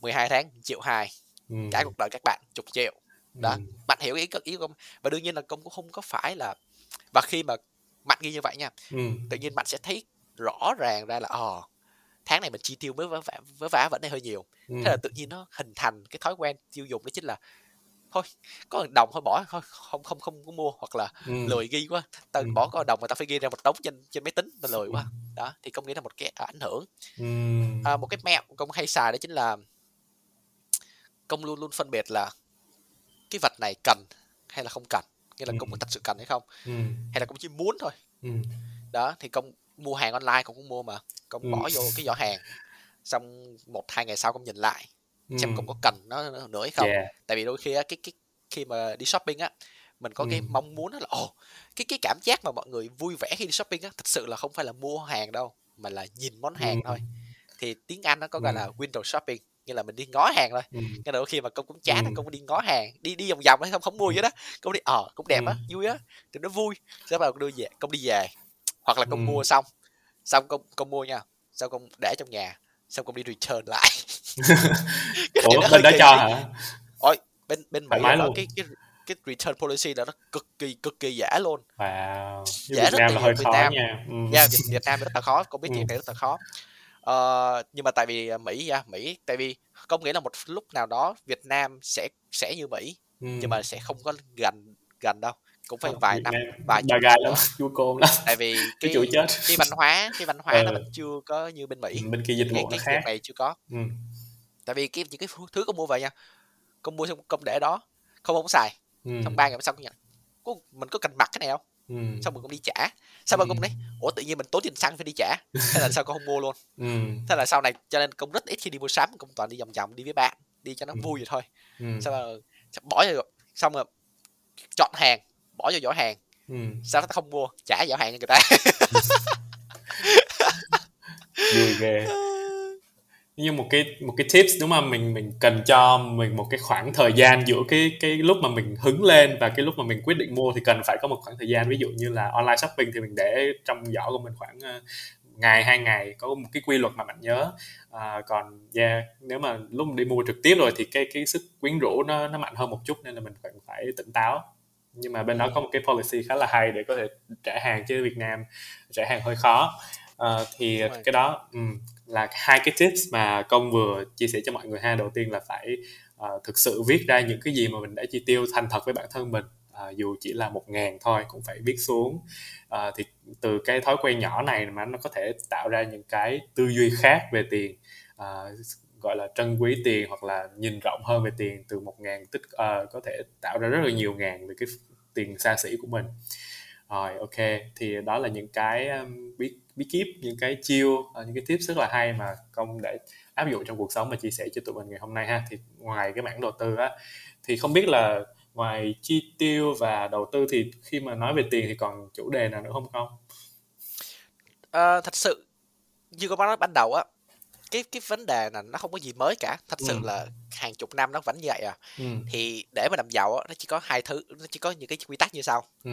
12 tháng triệu hai ừ. cả cuộc đời các bạn chục triệu đó ừ. bạn hiểu ý ý của công và đương nhiên là công cũng không có phải là và khi mà mạnh ghi như vậy nha ừ. tự nhiên bạn sẽ thấy rõ ràng ra là ờ tháng này mình chi tiêu với vả với vả vẫn hơi nhiều ừ. thế là tự nhiên nó hình thành cái thói quen tiêu dùng đó chính là thôi có đồng thôi bỏ thôi không không không có mua hoặc là ừ. lười ghi quá tao ừ. bỏ có đồng mà tao phải ghi ra một đống trên trên máy tính tao lười quá ừ. đó thì công nghĩ là một cái ảnh hưởng ừ. à, một cái mẹo công hay xài đó chính là công luôn luôn phân biệt là cái vật này cần hay là không cần nghĩa là ừ. công có thật sự cần hay không ừ. hay là công chỉ muốn thôi ừ. đó thì công mua hàng online cũng cũng mua mà công ừ. bỏ vô cái giỏ hàng xong một hai ngày sau công nhìn lại xem công có cần nó nữa hay không yeah. tại vì đôi khi cái cái khi mà đi shopping á mình có cái mong muốn đó là ồ cái cái cảm giác mà mọi người vui vẻ khi đi shopping á thật sự là không phải là mua hàng đâu mà là nhìn món hàng thôi thì tiếng anh nó có gọi là window shopping như là mình đi ngó hàng thôi. Ừ. cái đôi khi mà công cũng chán ừ. công đi ngó hàng đi đi vòng vòng ấy không không mua vậy đó công đi ờ cũng đẹp á vui á thì nó vui. Sau đó đưa về công đi về hoặc là công mua xong xong công công mua nha xong công để trong nhà xong công đi return lại. <laughs> Ủa, bên đó cho hả? Ôi bên bên mỹ đó cái cái cái return policy đó nó cực kỳ cực kỳ giả luôn. Wow. giả rất là nhiều Việt Nam. nha. Ừ. yeah, Việt, Việt Nam rất là khó cũng biết chuyện này rất là khó uh, nhưng mà tại vì Mỹ yeah, Mỹ tại vì có nghĩa là một lúc nào đó Việt Nam sẽ sẽ như Mỹ ừ. nhưng mà sẽ không có gần gần đâu cũng phải vài năm vài chục gai lắm vua <laughs> côn lắm tại vì cái, cái chết cái văn hóa cái văn hóa ừ. nó vẫn chưa có như bên mỹ bên kia dịch vụ cái, cái khác này chưa có ừ. tại vì cái những cái thứ con mua về nha con mua xong công để đó không không xài ừ. xong ba ngày sau con nhận mình có cần mặc cái này không ừ. xong mình cũng đi trả sao ừ. con đấy ủa tự nhiên mình tốn tiền xăng phải đi trả thế là sao con không mua luôn ừ. thế là sau này cho nên công rất ít khi đi mua sắm công toàn đi vòng vòng đi với bạn đi cho nó ừ. vui vậy thôi ừ. xong rồi bỏ rồi xong rồi chọn hàng bỏ vô giỏ hàng ừ. sao ta không mua trả giỏ hàng cho người ta <laughs> vui ghê <laughs> như một cái một cái tips đúng không? Mình mình cần cho mình một cái khoảng thời gian giữa cái cái lúc mà mình hứng lên và cái lúc mà mình quyết định mua thì cần phải có một khoảng thời gian. Ví dụ như là online shopping thì mình để trong giỏ của mình khoảng uh, ngày hai ngày có một cái quy luật mà bạn nhớ. À, còn yeah, nếu mà lúc mình đi mua trực tiếp rồi thì cái cái sức quyến rũ nó nó mạnh hơn một chút nên là mình phải phải tỉnh táo. Nhưng mà bên đó có một cái policy khá là hay để có thể trả hàng chứ Việt Nam trả hàng hơi khó. Uh, thì cái đó um, là hai cái tips mà công vừa chia sẻ cho mọi người ha. Đầu tiên là phải uh, thực sự viết ra những cái gì mà mình đã chi tiêu thành thật với bản thân mình. Uh, dù chỉ là một ngàn thôi cũng phải viết xuống. Uh, thì từ cái thói quen nhỏ này mà nó có thể tạo ra những cái tư duy khác về tiền. Uh, gọi là trân quý tiền hoặc là nhìn rộng hơn về tiền từ một ngàn tích uh, có thể tạo ra rất là nhiều ngàn về cái tiền xa xỉ của mình. Rồi ok thì đó là những cái um, biết bí kíp những cái chiêu uh, những cái tips rất là hay mà công để áp dụng trong cuộc sống và chia sẻ cho tụi mình ngày hôm nay ha thì ngoài cái mảng đầu tư á thì không biết là ngoài chi tiêu và đầu tư thì khi mà nói về tiền thì còn chủ đề nào nữa không không à, thật sự như có nói ban đầu á cái cái vấn đề là nó không có gì mới cả thật sự ừ. là hàng chục năm nó vẫn như vậy à ừ. thì để mà làm giàu nó chỉ có hai thứ nó chỉ có những cái quy tắc như sau ừ.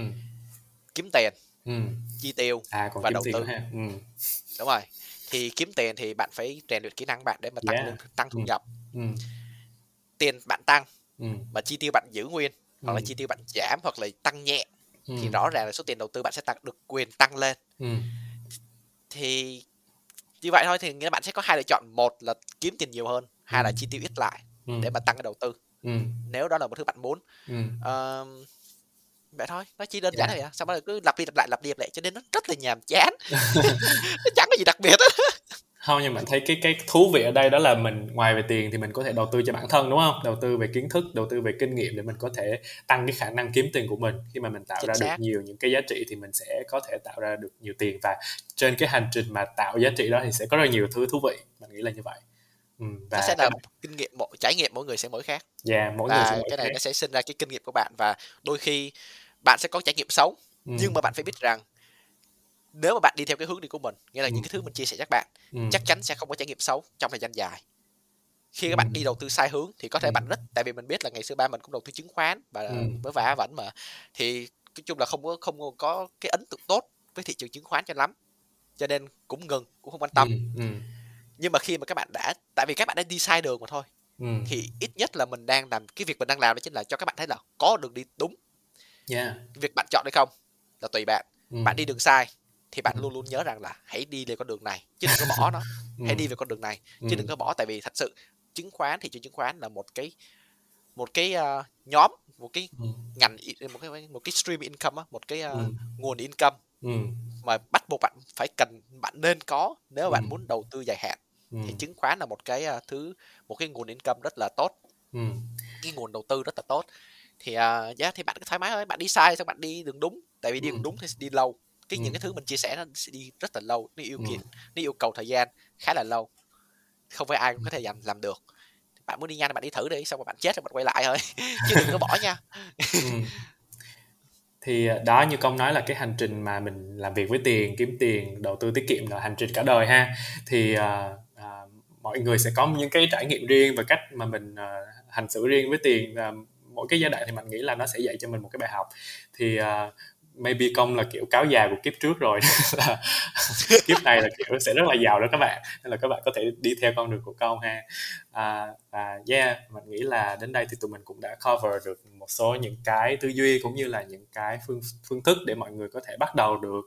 kiếm tiền ừ. chi tiêu à, và đầu tư ha. Ừ. đúng rồi thì kiếm tiền thì bạn phải rèn luyện kỹ năng bạn để mà tăng yeah. tăng thu ừ. nhập ừ. tiền bạn tăng ừ. mà chi tiêu bạn giữ nguyên hoặc là ừ. chi tiêu bạn giảm hoặc là tăng nhẹ ừ. thì rõ ràng là số tiền đầu tư bạn sẽ tăng được quyền tăng lên ừ. thì như vậy thôi thì nghĩa là bạn sẽ có hai lựa chọn một là kiếm tiền nhiều hơn hai là chi tiêu ít lại ừ. để mà tăng cái đầu tư ừ. nếu đó là một thứ bạn muốn ừ. uh, vậy thôi nó chỉ đơn giản yeah. vậy xong rồi cứ lặp đi lặp lại lặp đi lặp lại cho nên nó rất là nhàm chán. <laughs> <laughs> Nó chẳng có gì đặc biệt hết. Không nhưng mà thấy cái cái thú vị ở đây đó là mình ngoài về tiền thì mình có thể đầu tư cho bản thân đúng không? Đầu tư về kiến thức đầu tư về kinh nghiệm để mình có thể tăng cái khả năng kiếm tiền của mình. Khi mà mình tạo Chính ra xác. được nhiều những cái giá trị thì mình sẽ có thể tạo ra được nhiều tiền và trên cái hành trình mà tạo giá trị đó thì sẽ có rất nhiều thứ thú vị. Mình nghĩ là như vậy. Ừ, và nó sẽ là một kinh nghiệm một trải nghiệm mỗi người sẽ mỗi khác. Yeah, mỗi và người sẽ mỗi cái này khác. nó sẽ sinh ra cái kinh nghiệm của bạn và đôi khi bạn sẽ có trải nghiệm xấu ừ. nhưng mà bạn phải biết rằng nếu mà bạn đi theo cái hướng đi của mình nghĩa là ừ. những cái thứ mình chia sẻ các bạn ừ. chắc chắn sẽ không có trải nghiệm xấu trong thời gian dài khi các bạn đi đầu tư sai hướng thì có thể ừ. bạn rất tại vì mình biết là ngày xưa ba mình cũng đầu tư chứng khoán và ừ. với vả vẫn mà thì nói chung là không có không có cái ấn tượng tốt với thị trường chứng khoán cho lắm cho nên cũng ngừng cũng không quan tâm ừ. Ừ. nhưng mà khi mà các bạn đã tại vì các bạn đã đi sai đường mà thôi ừ. thì ít nhất là mình đang làm cái việc mình đang làm đó chính là cho các bạn thấy là có đường đi đúng yeah. việc bạn chọn hay không là tùy bạn ừ. bạn đi đường sai thì bạn luôn luôn nhớ rằng là hãy đi về con đường này chứ đừng có bỏ nó <laughs> hãy đi về con đường này chứ đừng có bỏ tại vì thật sự chứng khoán thị trường chứng khoán là một cái một cái uh, nhóm một cái ừ. ngành một cái một cái stream income một cái uh, ừ. nguồn income ừ. mà bắt buộc bạn phải cần bạn nên có nếu ừ. bạn muốn đầu tư dài hạn ừ. thì chứng khoán là một cái uh, thứ một cái nguồn income rất là tốt ừ. cái nguồn đầu tư rất là tốt thì uh, yeah, thì bạn cứ thoải mái thôi bạn đi sai xong bạn đi đường đúng. Tại vì đi đường đúng thì đi lâu. Cái những cái thứ mình chia sẻ nó sẽ đi rất là lâu nó yêu kiện nó yêu cầu thời gian khá là lâu. Không phải ai cũng có thể làm làm được. Bạn muốn đi nhanh bạn đi thử đi xong rồi bạn chết rồi bạn quay lại thôi <laughs> chứ đừng có bỏ nha. <laughs> Thì đó như công nói là cái hành trình mà mình làm việc với tiền kiếm tiền đầu tư tiết kiệm là hành trình cả đời ha. Thì uh, uh, mọi người sẽ có những cái trải nghiệm riêng và cách mà mình uh, hành xử riêng với tiền uh, mỗi cái giai đoạn thì mình nghĩ là nó sẽ dạy cho mình một cái bài học. Thì uh, maybe công là kiểu cáo già của kiếp trước rồi. Là <laughs> kiếp này là kiểu sẽ rất là giàu đó các bạn. Nên là các bạn có thể đi theo con đường của công ha. À, và yeah mình nghĩ là đến đây thì tụi mình cũng đã cover được một số những cái tư duy cũng như là những cái phương phương thức để mọi người có thể bắt đầu được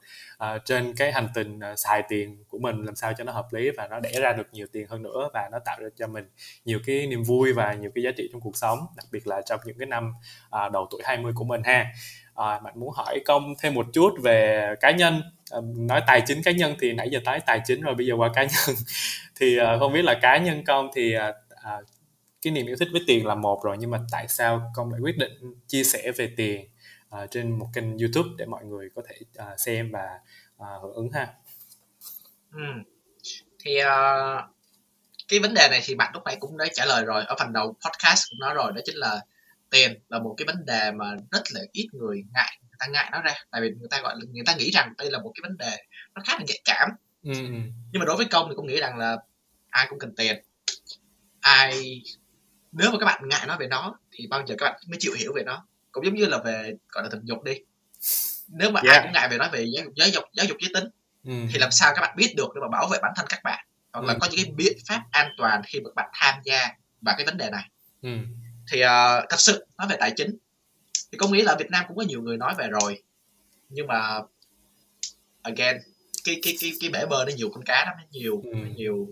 uh, trên cái hành trình uh, xài tiền của mình làm sao cho nó hợp lý và nó đẻ ra được nhiều tiền hơn nữa và nó tạo ra cho mình nhiều cái niềm vui và nhiều cái giá trị trong cuộc sống đặc biệt là trong những cái năm uh, đầu tuổi 20 của mình ha à, bạn muốn hỏi công thêm một chút về cá nhân. À, nói tài chính cá nhân thì nãy giờ tới tài chính rồi bây giờ qua cá <laughs> nhân. Thì à, không biết là cá nhân công thì à, à, cái niềm yêu thích với tiền là một rồi nhưng mà tại sao công lại quyết định chia sẻ về tiền à, trên một kênh youtube để mọi người có thể à, xem và à, hưởng ứng ha? Ừ. thì uh, cái vấn đề này thì bạn lúc nãy cũng đã trả lời rồi. Ở phần đầu podcast cũng nói rồi đó chính là tiền là một cái vấn đề mà rất là ít người ngại người ta ngại nó ra tại vì người ta gọi là người ta nghĩ rằng đây là một cái vấn đề nó khá là nhạy cảm ừ. ừ. nhưng mà đối với công thì cũng nghĩ rằng là ai cũng cần tiền ai nếu mà các bạn ngại nói về nó thì bao giờ các bạn mới chịu hiểu về nó cũng giống như là về gọi là tình dục đi nếu mà yeah. ai cũng ngại về nói về giáo dục giáo dục giáo dục giới tính ừ. thì làm sao các bạn biết được để mà bảo vệ bản thân các bạn hoặc là ừ. có những cái biện pháp an toàn khi mà các bạn tham gia vào cái vấn đề này ừ thì uh, thật sự nói về tài chính thì có nghĩa là Việt Nam cũng có nhiều người nói về rồi. Nhưng mà again cái cái cái cái bể bơi nó nhiều con cá lắm nó nhiều ừ. nhiều.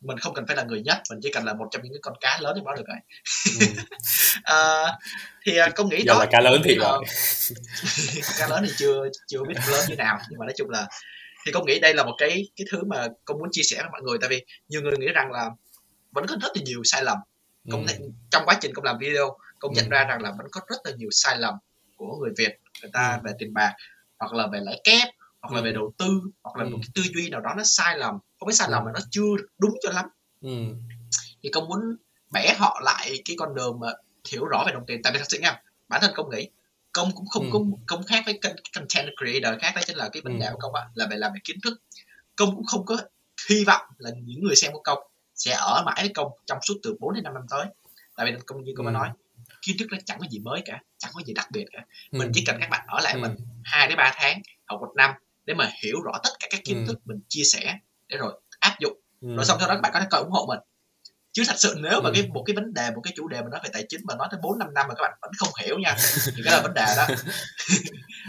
Mình không cần phải là người nhất mình chỉ cần là một trong những cái con cá lớn thì báo được rồi. Ừ. uh, <laughs> thì uh, công nghĩ Giờ đó. là cá lớn thì rồi. <laughs> Cá lớn thì chưa chưa biết lớn như nào nhưng mà nói chung là thì công nghĩ đây là một cái cái thứ mà công muốn chia sẻ với mọi người. Tại vì nhiều người nghĩ rằng là vẫn có rất là nhiều sai lầm công ừ. trong quá trình công làm video công nhận ừ. ra rằng là vẫn có rất là nhiều sai lầm của người Việt người ta ừ. về tiền bạc hoặc là về lãi kép hoặc là về đầu tư hoặc là một cái tư duy nào đó nó sai lầm. Không biết sai lầm mà nó chưa đúng cho lắm. Thì công muốn bẻ họ lại cái con đường mà hiểu rõ về đồng tiền. Tại vì thật sự nha bản thân công nghĩ công cũng không công công khác với content creator khác đó chính là cái vấn đề của công á là về làm về kiến thức. Công cũng không có hy vọng là những người xem của công sẽ ở mãi công trong suốt từ 4 đến 5 năm tới tại vì công như công ừ. nói kiến thức nó chẳng có gì mới cả chẳng có gì đặc biệt cả ừ. mình chỉ cần các bạn ở lại ừ. mình hai đến ba tháng hoặc một năm để mà hiểu rõ tất cả các kiến ừ. thức mình chia sẻ để rồi áp dụng ừ. rồi xong sau đó các bạn có thể coi ủng hộ mình chứ thật sự nếu mà ừ. cái một cái vấn đề một cái chủ đề mà nói về tài chính mà nói tới bốn năm năm mà các bạn vẫn không hiểu nha <laughs> thì cái là vấn đề đó <laughs>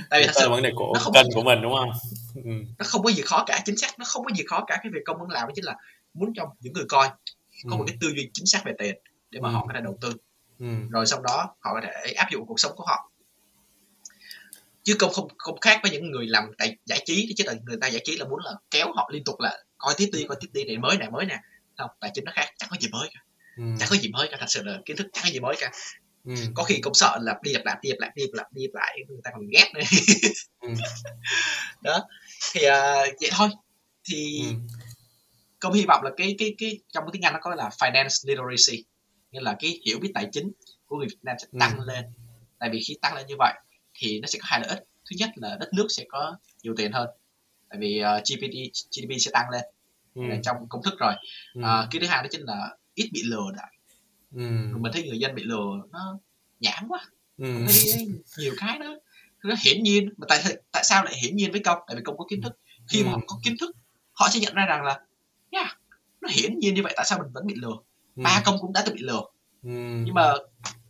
tại vì thật sự vấn đề của kênh của mình đúng không ừ. nó không có gì khó cả chính xác nó không có gì khó cả cái việc công muốn làm đó chính là muốn cho những người coi có ừ. một cái tư duy chính xác về tiền để mà ừ. họ có thể đầu tư ừ. rồi sau đó họ có thể áp dụng cuộc sống của họ chứ không không không khác với những người làm tại giải trí chứ là người ta giải trí là muốn là kéo họ liên tục là coi tiếp đi coi tiếp đi này mới này mới nè không tài chính nó khác chẳng có gì mới cả ừ. chẳng có gì mới cả thật sự là kiến thức chẳng có gì mới cả ừ. có khi cũng sợ là đi lặp lại đi lặp lại đi lặp lại đi lặp lại người ta còn ghét nữa ừ. <laughs> đó thì uh, vậy thôi thì ừ công hy vọng là cái cái cái trong cái tiếng Anh nó có là finance literacy nghĩa là cái hiểu biết tài chính của người Việt Nam sẽ tăng ừ. lên tại vì khi tăng lên như vậy thì nó sẽ có hai lợi ích thứ nhất là đất nước sẽ có nhiều tiền hơn tại vì uh, ờ, GDP GDP sẽ tăng lên ừ. trong công thức rồi ừ. uh, cái thứ hai đó chính là ít bị lừa đại ừ. mình thấy người dân bị lừa nó nhảm quá ừ. thấy nhiều cái đó nó hiển nhiên mà tại tại sao lại hiển nhiên với công tại vì công có kiến thức khi ừ. mà họ có kiến thức họ sẽ nhận ra rằng là nó hiển nhiên như vậy tại sao mình vẫn bị lừa ừ. ba công cũng đã từng bị lừa ừ. nhưng mà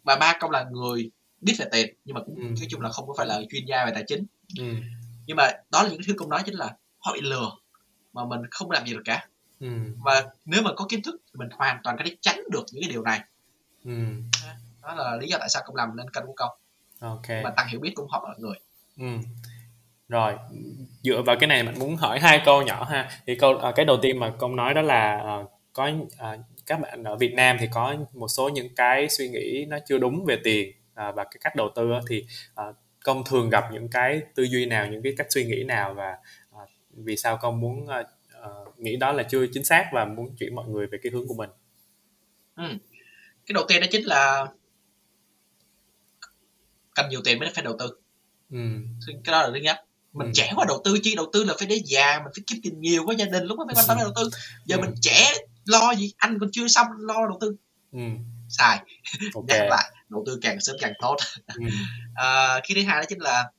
và ba công là người biết về tiền nhưng mà cũng ừ. nói chung là không có phải là chuyên gia về tài chính ừ. nhưng mà đó là những thứ công nói chính là họ bị lừa mà mình không làm gì được cả ừ. và nếu mà có kiến thức thì mình hoàn toàn có thể tránh được những cái điều này ừ. đó là lý do tại sao công làm nên kênh của công ok và tăng hiểu biết của họ mọi người ừ. Rồi dựa vào cái này mình muốn hỏi hai câu nhỏ ha thì câu à, cái đầu tiên mà công nói đó là à, có à, các bạn ở Việt Nam thì có một số những cái suy nghĩ nó chưa đúng về tiền à, và cái cách đầu tư thì à, công thường gặp những cái tư duy nào những cái cách suy nghĩ nào và à, vì sao công muốn à, à, nghĩ đó là chưa chính xác và muốn chuyển mọi người về cái hướng của mình ừ. cái đầu tiên đó chính là cần nhiều tiền mới phải đầu tư ừ. cái đó là thứ nhất mình ừ. trẻ quá đầu tư chi đầu tư là phải để già mình phải kiếm tiền nhiều có gia đình lúc đó mới quan tâm đến đầu tư giờ ừ. mình trẻ lo gì anh còn chưa xong lo đầu tư ừ. sai okay. nhắc lại đầu tư càng sớm càng tốt ừ. <laughs> à, khi thứ hai đó chính là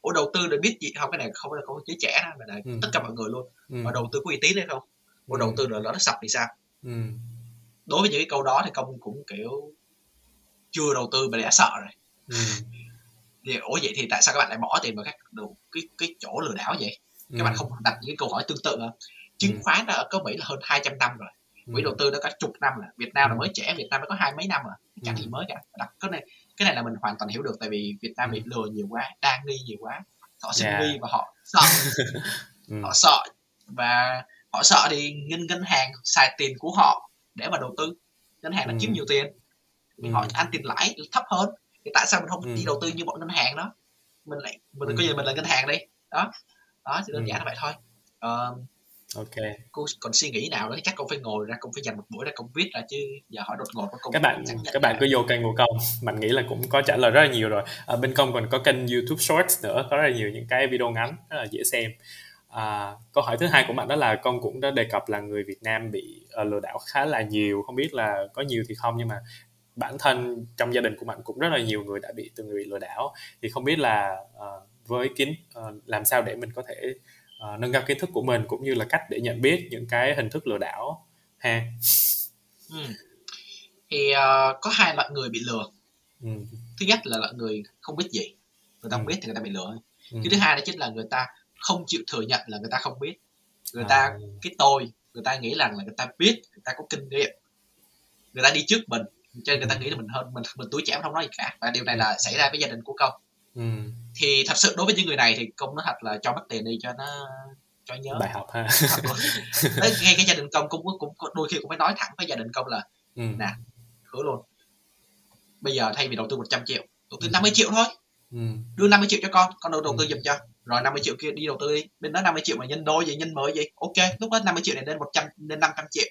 ủa đầu tư để biết gì không cái này không phải là có giới trẻ đâu mà là ừ. tất cả mọi người luôn ừ. mà đầu tư có uy tín hay không ủa ừ. đầu tư là nó sập thì sao ừ. đối với những cái câu đó thì công cũng kiểu chưa đầu tư mà đã sợ rồi ừ. thì ủa vậy thì tại sao các bạn lại bỏ tiền vào các đầu cái cái chỗ lừa đảo vậy? Các ừ. bạn không đặt những câu hỏi tương tự à? chứng ừ. khoán đã có Mỹ là hơn 200 năm rồi. Quỹ ừ. đầu tư đã có chục năm rồi. Việt Nam là ừ. mới trẻ Việt Nam mới có hai mấy năm rồi. Chẳng gì mới cả. Đặt cái này cái này là mình hoàn toàn hiểu được tại vì Việt Nam bị lừa nhiều quá đang nghi nhiều quá. Họ sinh yeah. nghi và họ sợ. <laughs> Họ sợ. Và họ sợ thì ngân ngân hàng xài tiền của họ để mà đầu tư. Ngân hàng nó chiếm nhiều tiền. Họ ăn tiền lãi thấp hơn. Thì tại sao mình không đi đầu tư như bọn ngân hàng đó mình lại mình ừ. coi như mình là ngân hàng đi. Đó. Đó chỉ đơn giản là vậy thôi. Uh, ok. cô còn suy nghĩ nào đó thì chắc con phải ngồi ra con phải dành một buổi ra con viết ra chứ giờ hỏi đột ngột các bạn các bạn cứ vô kênh của công mình nghĩ là cũng có trả lời rất là nhiều rồi. Ở bên công còn có kênh youtube shorts nữa có rất là nhiều những cái video ngắn rất là dễ xem. À, câu hỏi thứ hai của bạn đó là con cũng đã đề cập là người Việt Nam bị uh, lừa đảo khá là nhiều. Không biết là có nhiều thì không nhưng mà bản thân trong gia đình của bạn cũng rất là nhiều người đã bị từng người lừa đảo thì không biết là uh, với kiến uh, làm sao để mình có thể uh, nâng cao kiến thức của mình cũng như là cách để nhận biết những cái hình thức lừa đảo ha ừ. thì uh, có hai loại người bị lừa ừ. thứ nhất là loại người không biết gì người ta ừ. không biết thì người ta bị lừa ừ. cái thứ hai đó chính là người ta không chịu thừa nhận là người ta không biết người ta à. cái tôi người ta nghĩ rằng là người ta biết người ta có kinh nghiệm người ta đi trước mình cho nên người ta nghĩ là mình hơn mình mình tuổi trẻ không nói gì cả. Và điều này là xảy ra với gia đình của công ừ. thì thật sự đối với những người này thì công nói thật là cho mất tiền đi cho nó cho nhớ. Bài học ha. Đấy, ngay cái gia đình công cũng, cũng đôi khi cũng phải nói thẳng với gia đình công là ừ. nè hứa luôn. Bây giờ thay vì đầu tư 100 triệu đầu tư ừ. 50 triệu thôi. Ừ. đưa 50 triệu cho con con đầu, đầu tư ừ. giùm cho. Rồi 50 triệu kia đi đầu tư đi. Bên đó 50 triệu mà nhân đôi vậy nhân mới vậy ok. Lúc đó 50 triệu này lên 100 lên 500 triệu.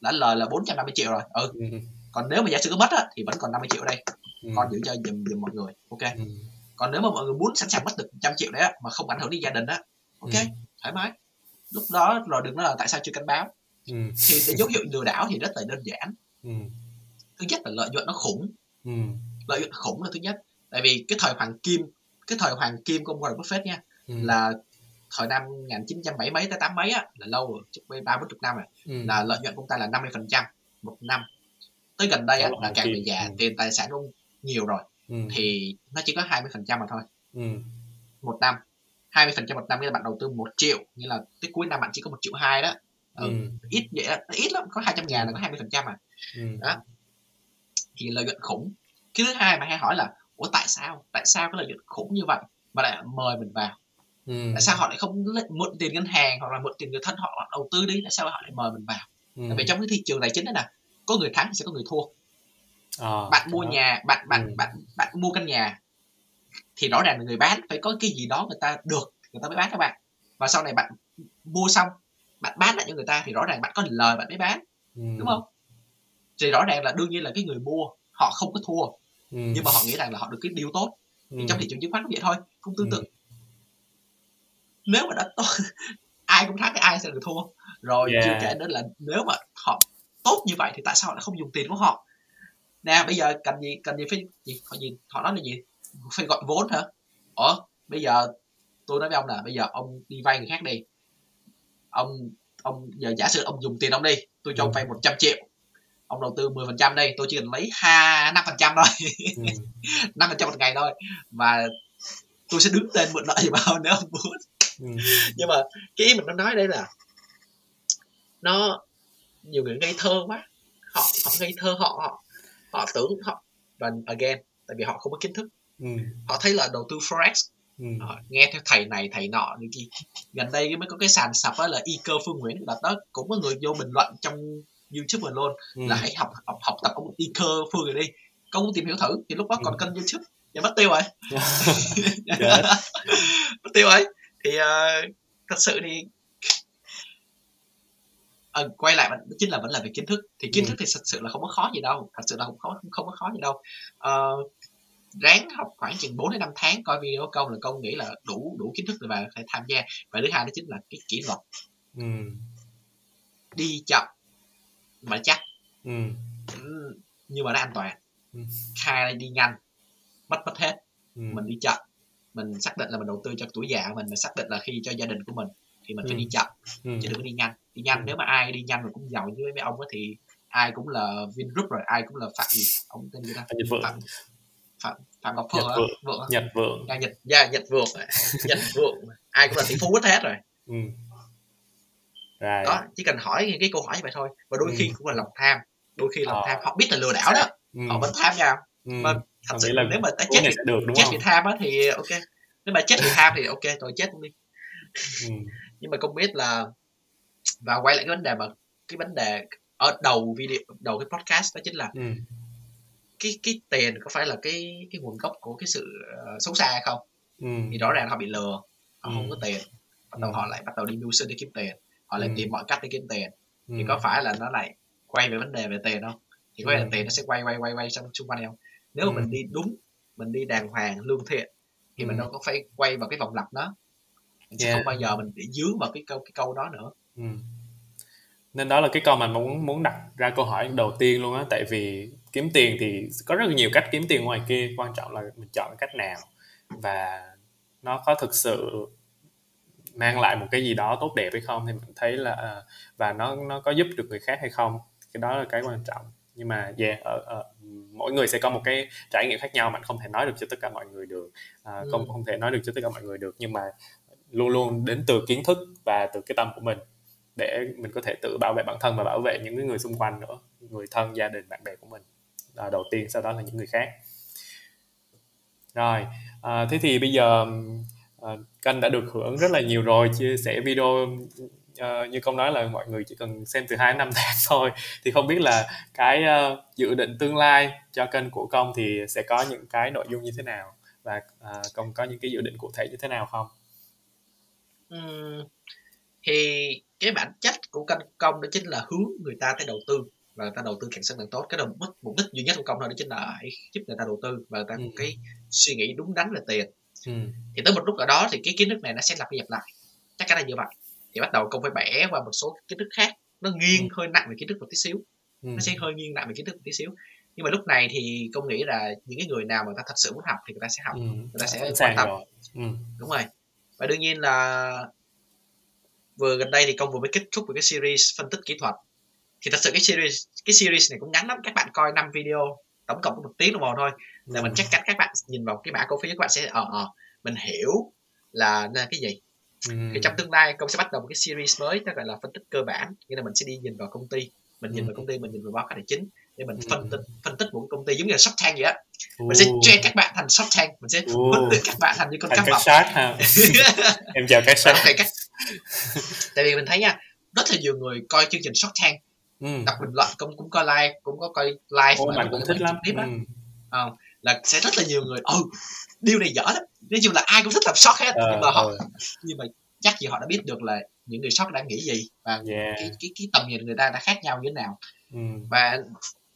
Đã lời là 450 triệu rồi. Ừ. ừ còn nếu mà giả sử có mất á, thì vẫn còn 50 triệu đây ừ. con giữ cho dùm dùm mọi người ok ừ. còn nếu mà mọi người muốn sẵn sàng mất được trăm triệu đấy á, mà không ảnh hưởng đến gia đình á ok ừ. thoải mái lúc đó rồi đừng nói là tại sao chưa cảnh báo ừ. thì để dấu hiệu lừa đảo thì rất là đơn giản ừ. thứ nhất là lợi nhuận nó khủng ừ. lợi nhuận khủng là thứ nhất tại vì cái thời hoàng kim cái thời hoàng kim của ông Warren Buffett nha ừ. là thời năm 1970 mấy tới tám mấy á là lâu rồi chục ba bốn chục năm rồi ừ. là lợi nhuận của ông ta là 50 phần trăm một năm tới gần đây á, là càng về già ừ. tiền tài sản cũng nhiều rồi ừ. thì nó chỉ có 20 phần trăm mà thôi ừ. một năm 20 phần trăm một năm nghĩa là bạn đầu tư một triệu như là tới cuối năm bạn chỉ có một triệu hai đó ừ. Ừ. ít vậy đó. ít lắm có 200 ngàn là có 20 phần trăm à ừ. đó thì lợi nhuận khủng cái thứ hai mà hay hỏi là ủa tại sao tại sao cái lợi nhuận khủng như vậy mà lại mời mình vào ừ. tại sao họ lại không mượn tiền ngân hàng hoặc là mượn tiền người thân họ đầu tư đi tại sao họ lại mời mình vào ừ. tại vì trong cái thị trường tài chính đó nè có người thắng sẽ có người thua à, bạn mua đó. nhà bạn bạn ừ. bạn bạn mua căn nhà thì rõ ràng là người bán phải có cái gì đó người ta được người ta mới bán cho bạn và sau này bạn mua xong bạn bán lại cho người ta thì rõ ràng bạn có lời bạn mới bán ừ. đúng không thì rõ ràng là đương nhiên là cái người mua họ không có thua ừ. nhưng mà họ nghĩ rằng là họ được cái điều tốt ừ. thì trong thị trường chứng khoán cũng vậy thôi cũng tương tự ừ. nếu mà đã tốt <laughs> ai cũng thắng thì ai sẽ được thua rồi yeah. chưa kể đến là nếu mà họ tốt như vậy thì tại sao lại không dùng tiền của họ? Nè bây giờ cần gì cần gì phải gì? Họ gì họ nói là gì? <laughs> Phải gọi vốn hả? Ủa bây giờ tôi nói với ông là bây giờ ông đi vay người khác đi. Ông ông giờ giả sử ông dùng tiền ông đi tôi cho ông vay 100 triệu. Ông đầu tư 10 phần trăm đây tôi chỉ cần lấy hai năm phần trăm thôi. Ừ. <laughs> năm phần trăm một ngày thôi. Và tôi sẽ đứng tên mượn nợ gì bao <laughs> nếu ông muốn. Ừ. nhưng mà cái ý mình nó nói đây là nó nhiều người ngây thơ quá họ họ ngây thơ họ họ họ tưởng họ và again tại vì họ không có kiến thức ừ. họ thấy là đầu tư forex ừ. họ nghe theo thầy này thầy nọ như gì gần đây mới có cái sàn sập đó là y cơ phương nguyễn là đó cũng có người vô bình luận trong youtube mình luôn ừ. là hãy học học học tập ông y cơ phương này đi công tìm hiểu thử thì lúc đó còn ừ. kênh youtube giờ mất tiêu rồi <laughs> <laughs> mất tiêu rồi thì uh, thật sự thì à, quay lại vẫn chính là vẫn là về kiến thức thì kiến ừ. thức thì thật sự là không có khó gì đâu thật sự là không khó không có khó gì đâu uh, ráng học khoảng chừng 4 đến 5 tháng coi video của công là công nghĩ là đủ đủ kiến thức rồi và phải tham gia và thứ hai đó chính là cái kỷ luật ừ. đi chậm mà chắc ừ. nhưng mà nó an toàn ừ. khai đi nhanh mất mất hết ừ. mình đi chậm mình xác định là mình đầu tư cho tuổi già mình mình xác định là khi cho gia đình của mình thì mình ừ. phải đi chậm ừ. chứ đừng có đi nhanh đi nhanh nếu mà ai đi nhanh mà cũng giàu như mấy ông ấy thì ai cũng là Vingroup rồi ai cũng là phạm gì ông tên gì ta phạm phạm phạm ngọc phượng nhật vượng nhật vượng à, nhật dạ nhật vượng nhật vượng ai cũng là tỷ phú hết hết rồi ừ. Right. đó chỉ cần hỏi cái câu hỏi như vậy thôi và đôi ừ. khi cũng là lòng tham đôi khi lòng ờ. tham họ biết là lừa đảo đó ừ. họ vẫn tham nhau ừ. mà thật sự là nếu mà ta chết thì, được, đúng chết không? vì tham á thì ok nếu mà chết vì tham thì ok tôi chết luôn đi ừ. nhưng mà không biết là và quay lại cái vấn đề mà cái vấn đề ở đầu video đầu cái podcast đó chính là ừ. cái cái tiền có phải là cái cái nguồn gốc của cái sự uh, xấu xa hay không ừ. thì rõ ràng họ bị lừa họ ừ. không có tiền bắt đầu ừ. họ lại bắt đầu đi mưu sinh để kiếm tiền họ lại ừ. tìm mọi cách để kiếm tiền ừ. thì có phải là nó lại quay về vấn đề về tiền không thì quay ừ. là tiền nó sẽ quay quay quay quay trong xung quanh không nếu ừ. mà mình đi đúng mình đi đàng hoàng lương thiện thì ừ. mình đâu có phải quay vào cái vòng lặp đó mình yeah. sẽ không bao giờ mình bị dướng vào cái câu cái câu đó nữa ừ. nên đó là cái câu mà muốn muốn đặt ra câu hỏi đầu tiên luôn á. Tại vì kiếm tiền thì có rất là nhiều cách kiếm tiền ngoài kia. Quan trọng là mình chọn cách nào. Và nó có thực sự mang lại một cái gì đó tốt đẹp hay không thì mình thấy là à, và nó nó có giúp được người khác hay không cái đó là cái quan trọng. Nhưng mà yeah ở, ở mỗi người sẽ có một cái trải nghiệm khác nhau mình không thể nói được cho tất cả mọi người được. À, ừ. không không thể nói được cho tất cả mọi người được. Nhưng mà luôn luôn đến từ kiến thức và từ cái tâm của mình để mình có thể tự bảo vệ bản thân và bảo vệ những người xung quanh nữa người thân gia đình bạn bè của mình. À, đầu tiên sau đó là những người khác. Rồi à, thế thì bây giờ à, kênh đã được hưởng rất là nhiều rồi chia sẻ video à, như công nói là mọi người chỉ cần xem từ hai năm <laughs> tháng thôi. Thì không biết là cái uh, dự định tương lai cho kênh của công thì sẽ có những cái nội dung như thế nào? Và à, công có những cái dự định cụ thể như thế nào không? Ừ, thì cái bản chất của kênh công đó chính là hướng người ta tới đầu tư và người ta đầu tư càng sớm càng tốt cái mục đích mục đích duy nhất của công đó chính là hãy giúp người ta đầu tư và người ta ừ. cái suy nghĩ đúng đắn về tiền ừ. thì tới một lúc ở đó thì cái kiến thức này nó sẽ lặp đi lặp lại chắc chắn là như vậy thì bắt đầu công phải bẻ qua một số kiến thức khác nó nghiêng ừ. hơi nặng về kiến thức một tí xíu ừ. nó sẽ hơi nghiêng nặng về kiến thức một tí xíu nhưng mà lúc này thì công nghĩ là những cái người nào mà ta thật sự muốn học thì người ta sẽ học ừ. người ta sẽ quan tâm ừ. đúng rồi và đương nhiên là vừa gần đây thì công vừa mới kết thúc với cái series phân tích kỹ thuật. Thì thật sự cái series cái series này cũng ngắn lắm các bạn coi 5 video tổng cộng có một tiếng đồng hồ thôi. Là ừ. mình chắc chắn các bạn nhìn vào cái mã cổ phiếu các bạn sẽ ờ ờ mình hiểu là nên cái gì. Ừ. thì trong tương lai công sẽ bắt đầu một cái series mới nó gọi là phân tích cơ bản. Nghĩa là mình sẽ đi nhìn vào công ty mình nhìn ừ. vào công ty mình nhìn vào báo cáo tài chính để mình phân tích phân tích một công ty giống như là Shark Tank vậy á. Mình sẽ train các bạn thành Shark Tank mình sẽ huấn luyện các bạn thành như con cá mập. <laughs> Em chào các shark. các <laughs> tại vì mình thấy nha rất là nhiều người coi chương trình Shark Tank ừ. đọc bình luận cũng cũng coi like cũng có coi live Ô, mà cũng thích lắm tiếp ừ. à, là sẽ rất là nhiều người ừ điều này dở lắm nói chung là ai cũng thích làm short hết à, nhưng mà họ ừ. nhưng mà chắc gì họ đã biết được là những người short đang nghĩ gì và yeah. cái, cái cái tầm nhìn người ta đã khác nhau như thế nào ừ. và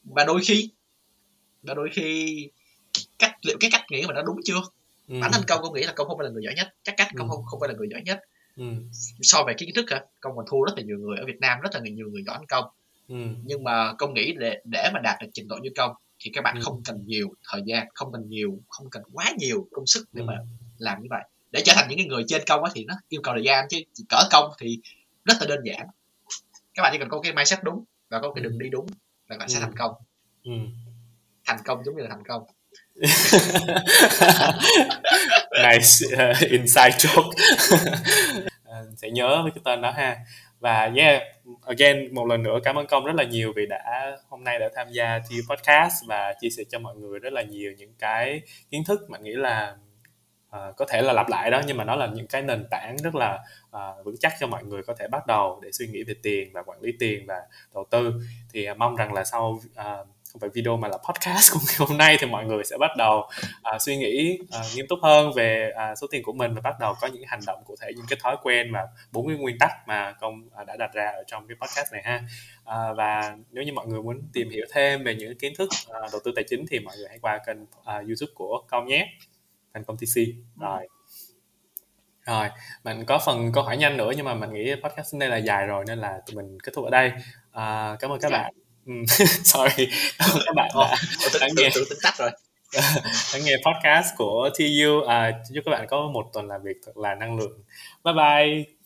và đôi khi và đôi khi cách liệu cái cách nghĩ mình nó đúng chưa ừ. bản thân công công nghĩ là công không phải là người giỏi nhất chắc cách công ừ. không không phải là người giỏi nhất ừ. so về kiến thức hả công còn thua rất là nhiều người ở Việt Nam rất là nhiều người giỏi hơn công ừ. nhưng mà công nghĩ để để mà đạt được trình độ như công thì các bạn ừ. không cần nhiều thời gian không cần nhiều không cần quá nhiều công sức để ừ. mà làm như vậy để trở thành những cái người trên công thì nó yêu cầu thời gian chứ cỡ công thì rất là đơn giản các bạn chỉ cần có cái mindset đúng và có cái đường đi đúng là bạn sẽ thành công ừ. thành công giống như là thành công <laughs> nice uh, inside joke. Uh, <laughs> sẽ nhớ với cái tên đó ha. Và yeah again một lần nữa cảm ơn công rất là nhiều vì đã hôm nay đã tham gia thi podcast và chia sẻ cho mọi người rất là nhiều những cái kiến thức mà nghĩ là uh, có thể là lặp lại đó nhưng mà nó là những cái nền tảng rất là uh, vững chắc cho mọi người có thể bắt đầu để suy nghĩ về tiền và quản lý tiền và đầu tư. Thì uh, mong rằng là sau uh, không phải video mà là podcast của ngày hôm nay thì mọi người sẽ bắt đầu uh, suy nghĩ uh, nghiêm túc hơn về uh, số tiền của mình và bắt đầu có những hành động cụ thể những cái thói quen và bốn cái nguyên tắc mà công uh, đã đặt ra ở trong cái podcast này ha. Uh, và nếu như mọi người muốn tìm hiểu thêm về những kiến thức uh, đầu tư tài chính thì mọi người hãy qua kênh uh, youtube của công nhé thành công TC rồi. Rồi mình có phần câu hỏi nhanh nữa nhưng mà mình nghĩ podcast đây là dài rồi nên là tụi mình kết thúc ở đây. À, cảm ơn các dạ. bạn <laughs> sorry. Cảm ơn các bạn đã, đã nghe. tắt rồi. <laughs> Đã nghe podcast của TU à, chúc các bạn có một tuần làm việc thật là năng lượng. Bye bye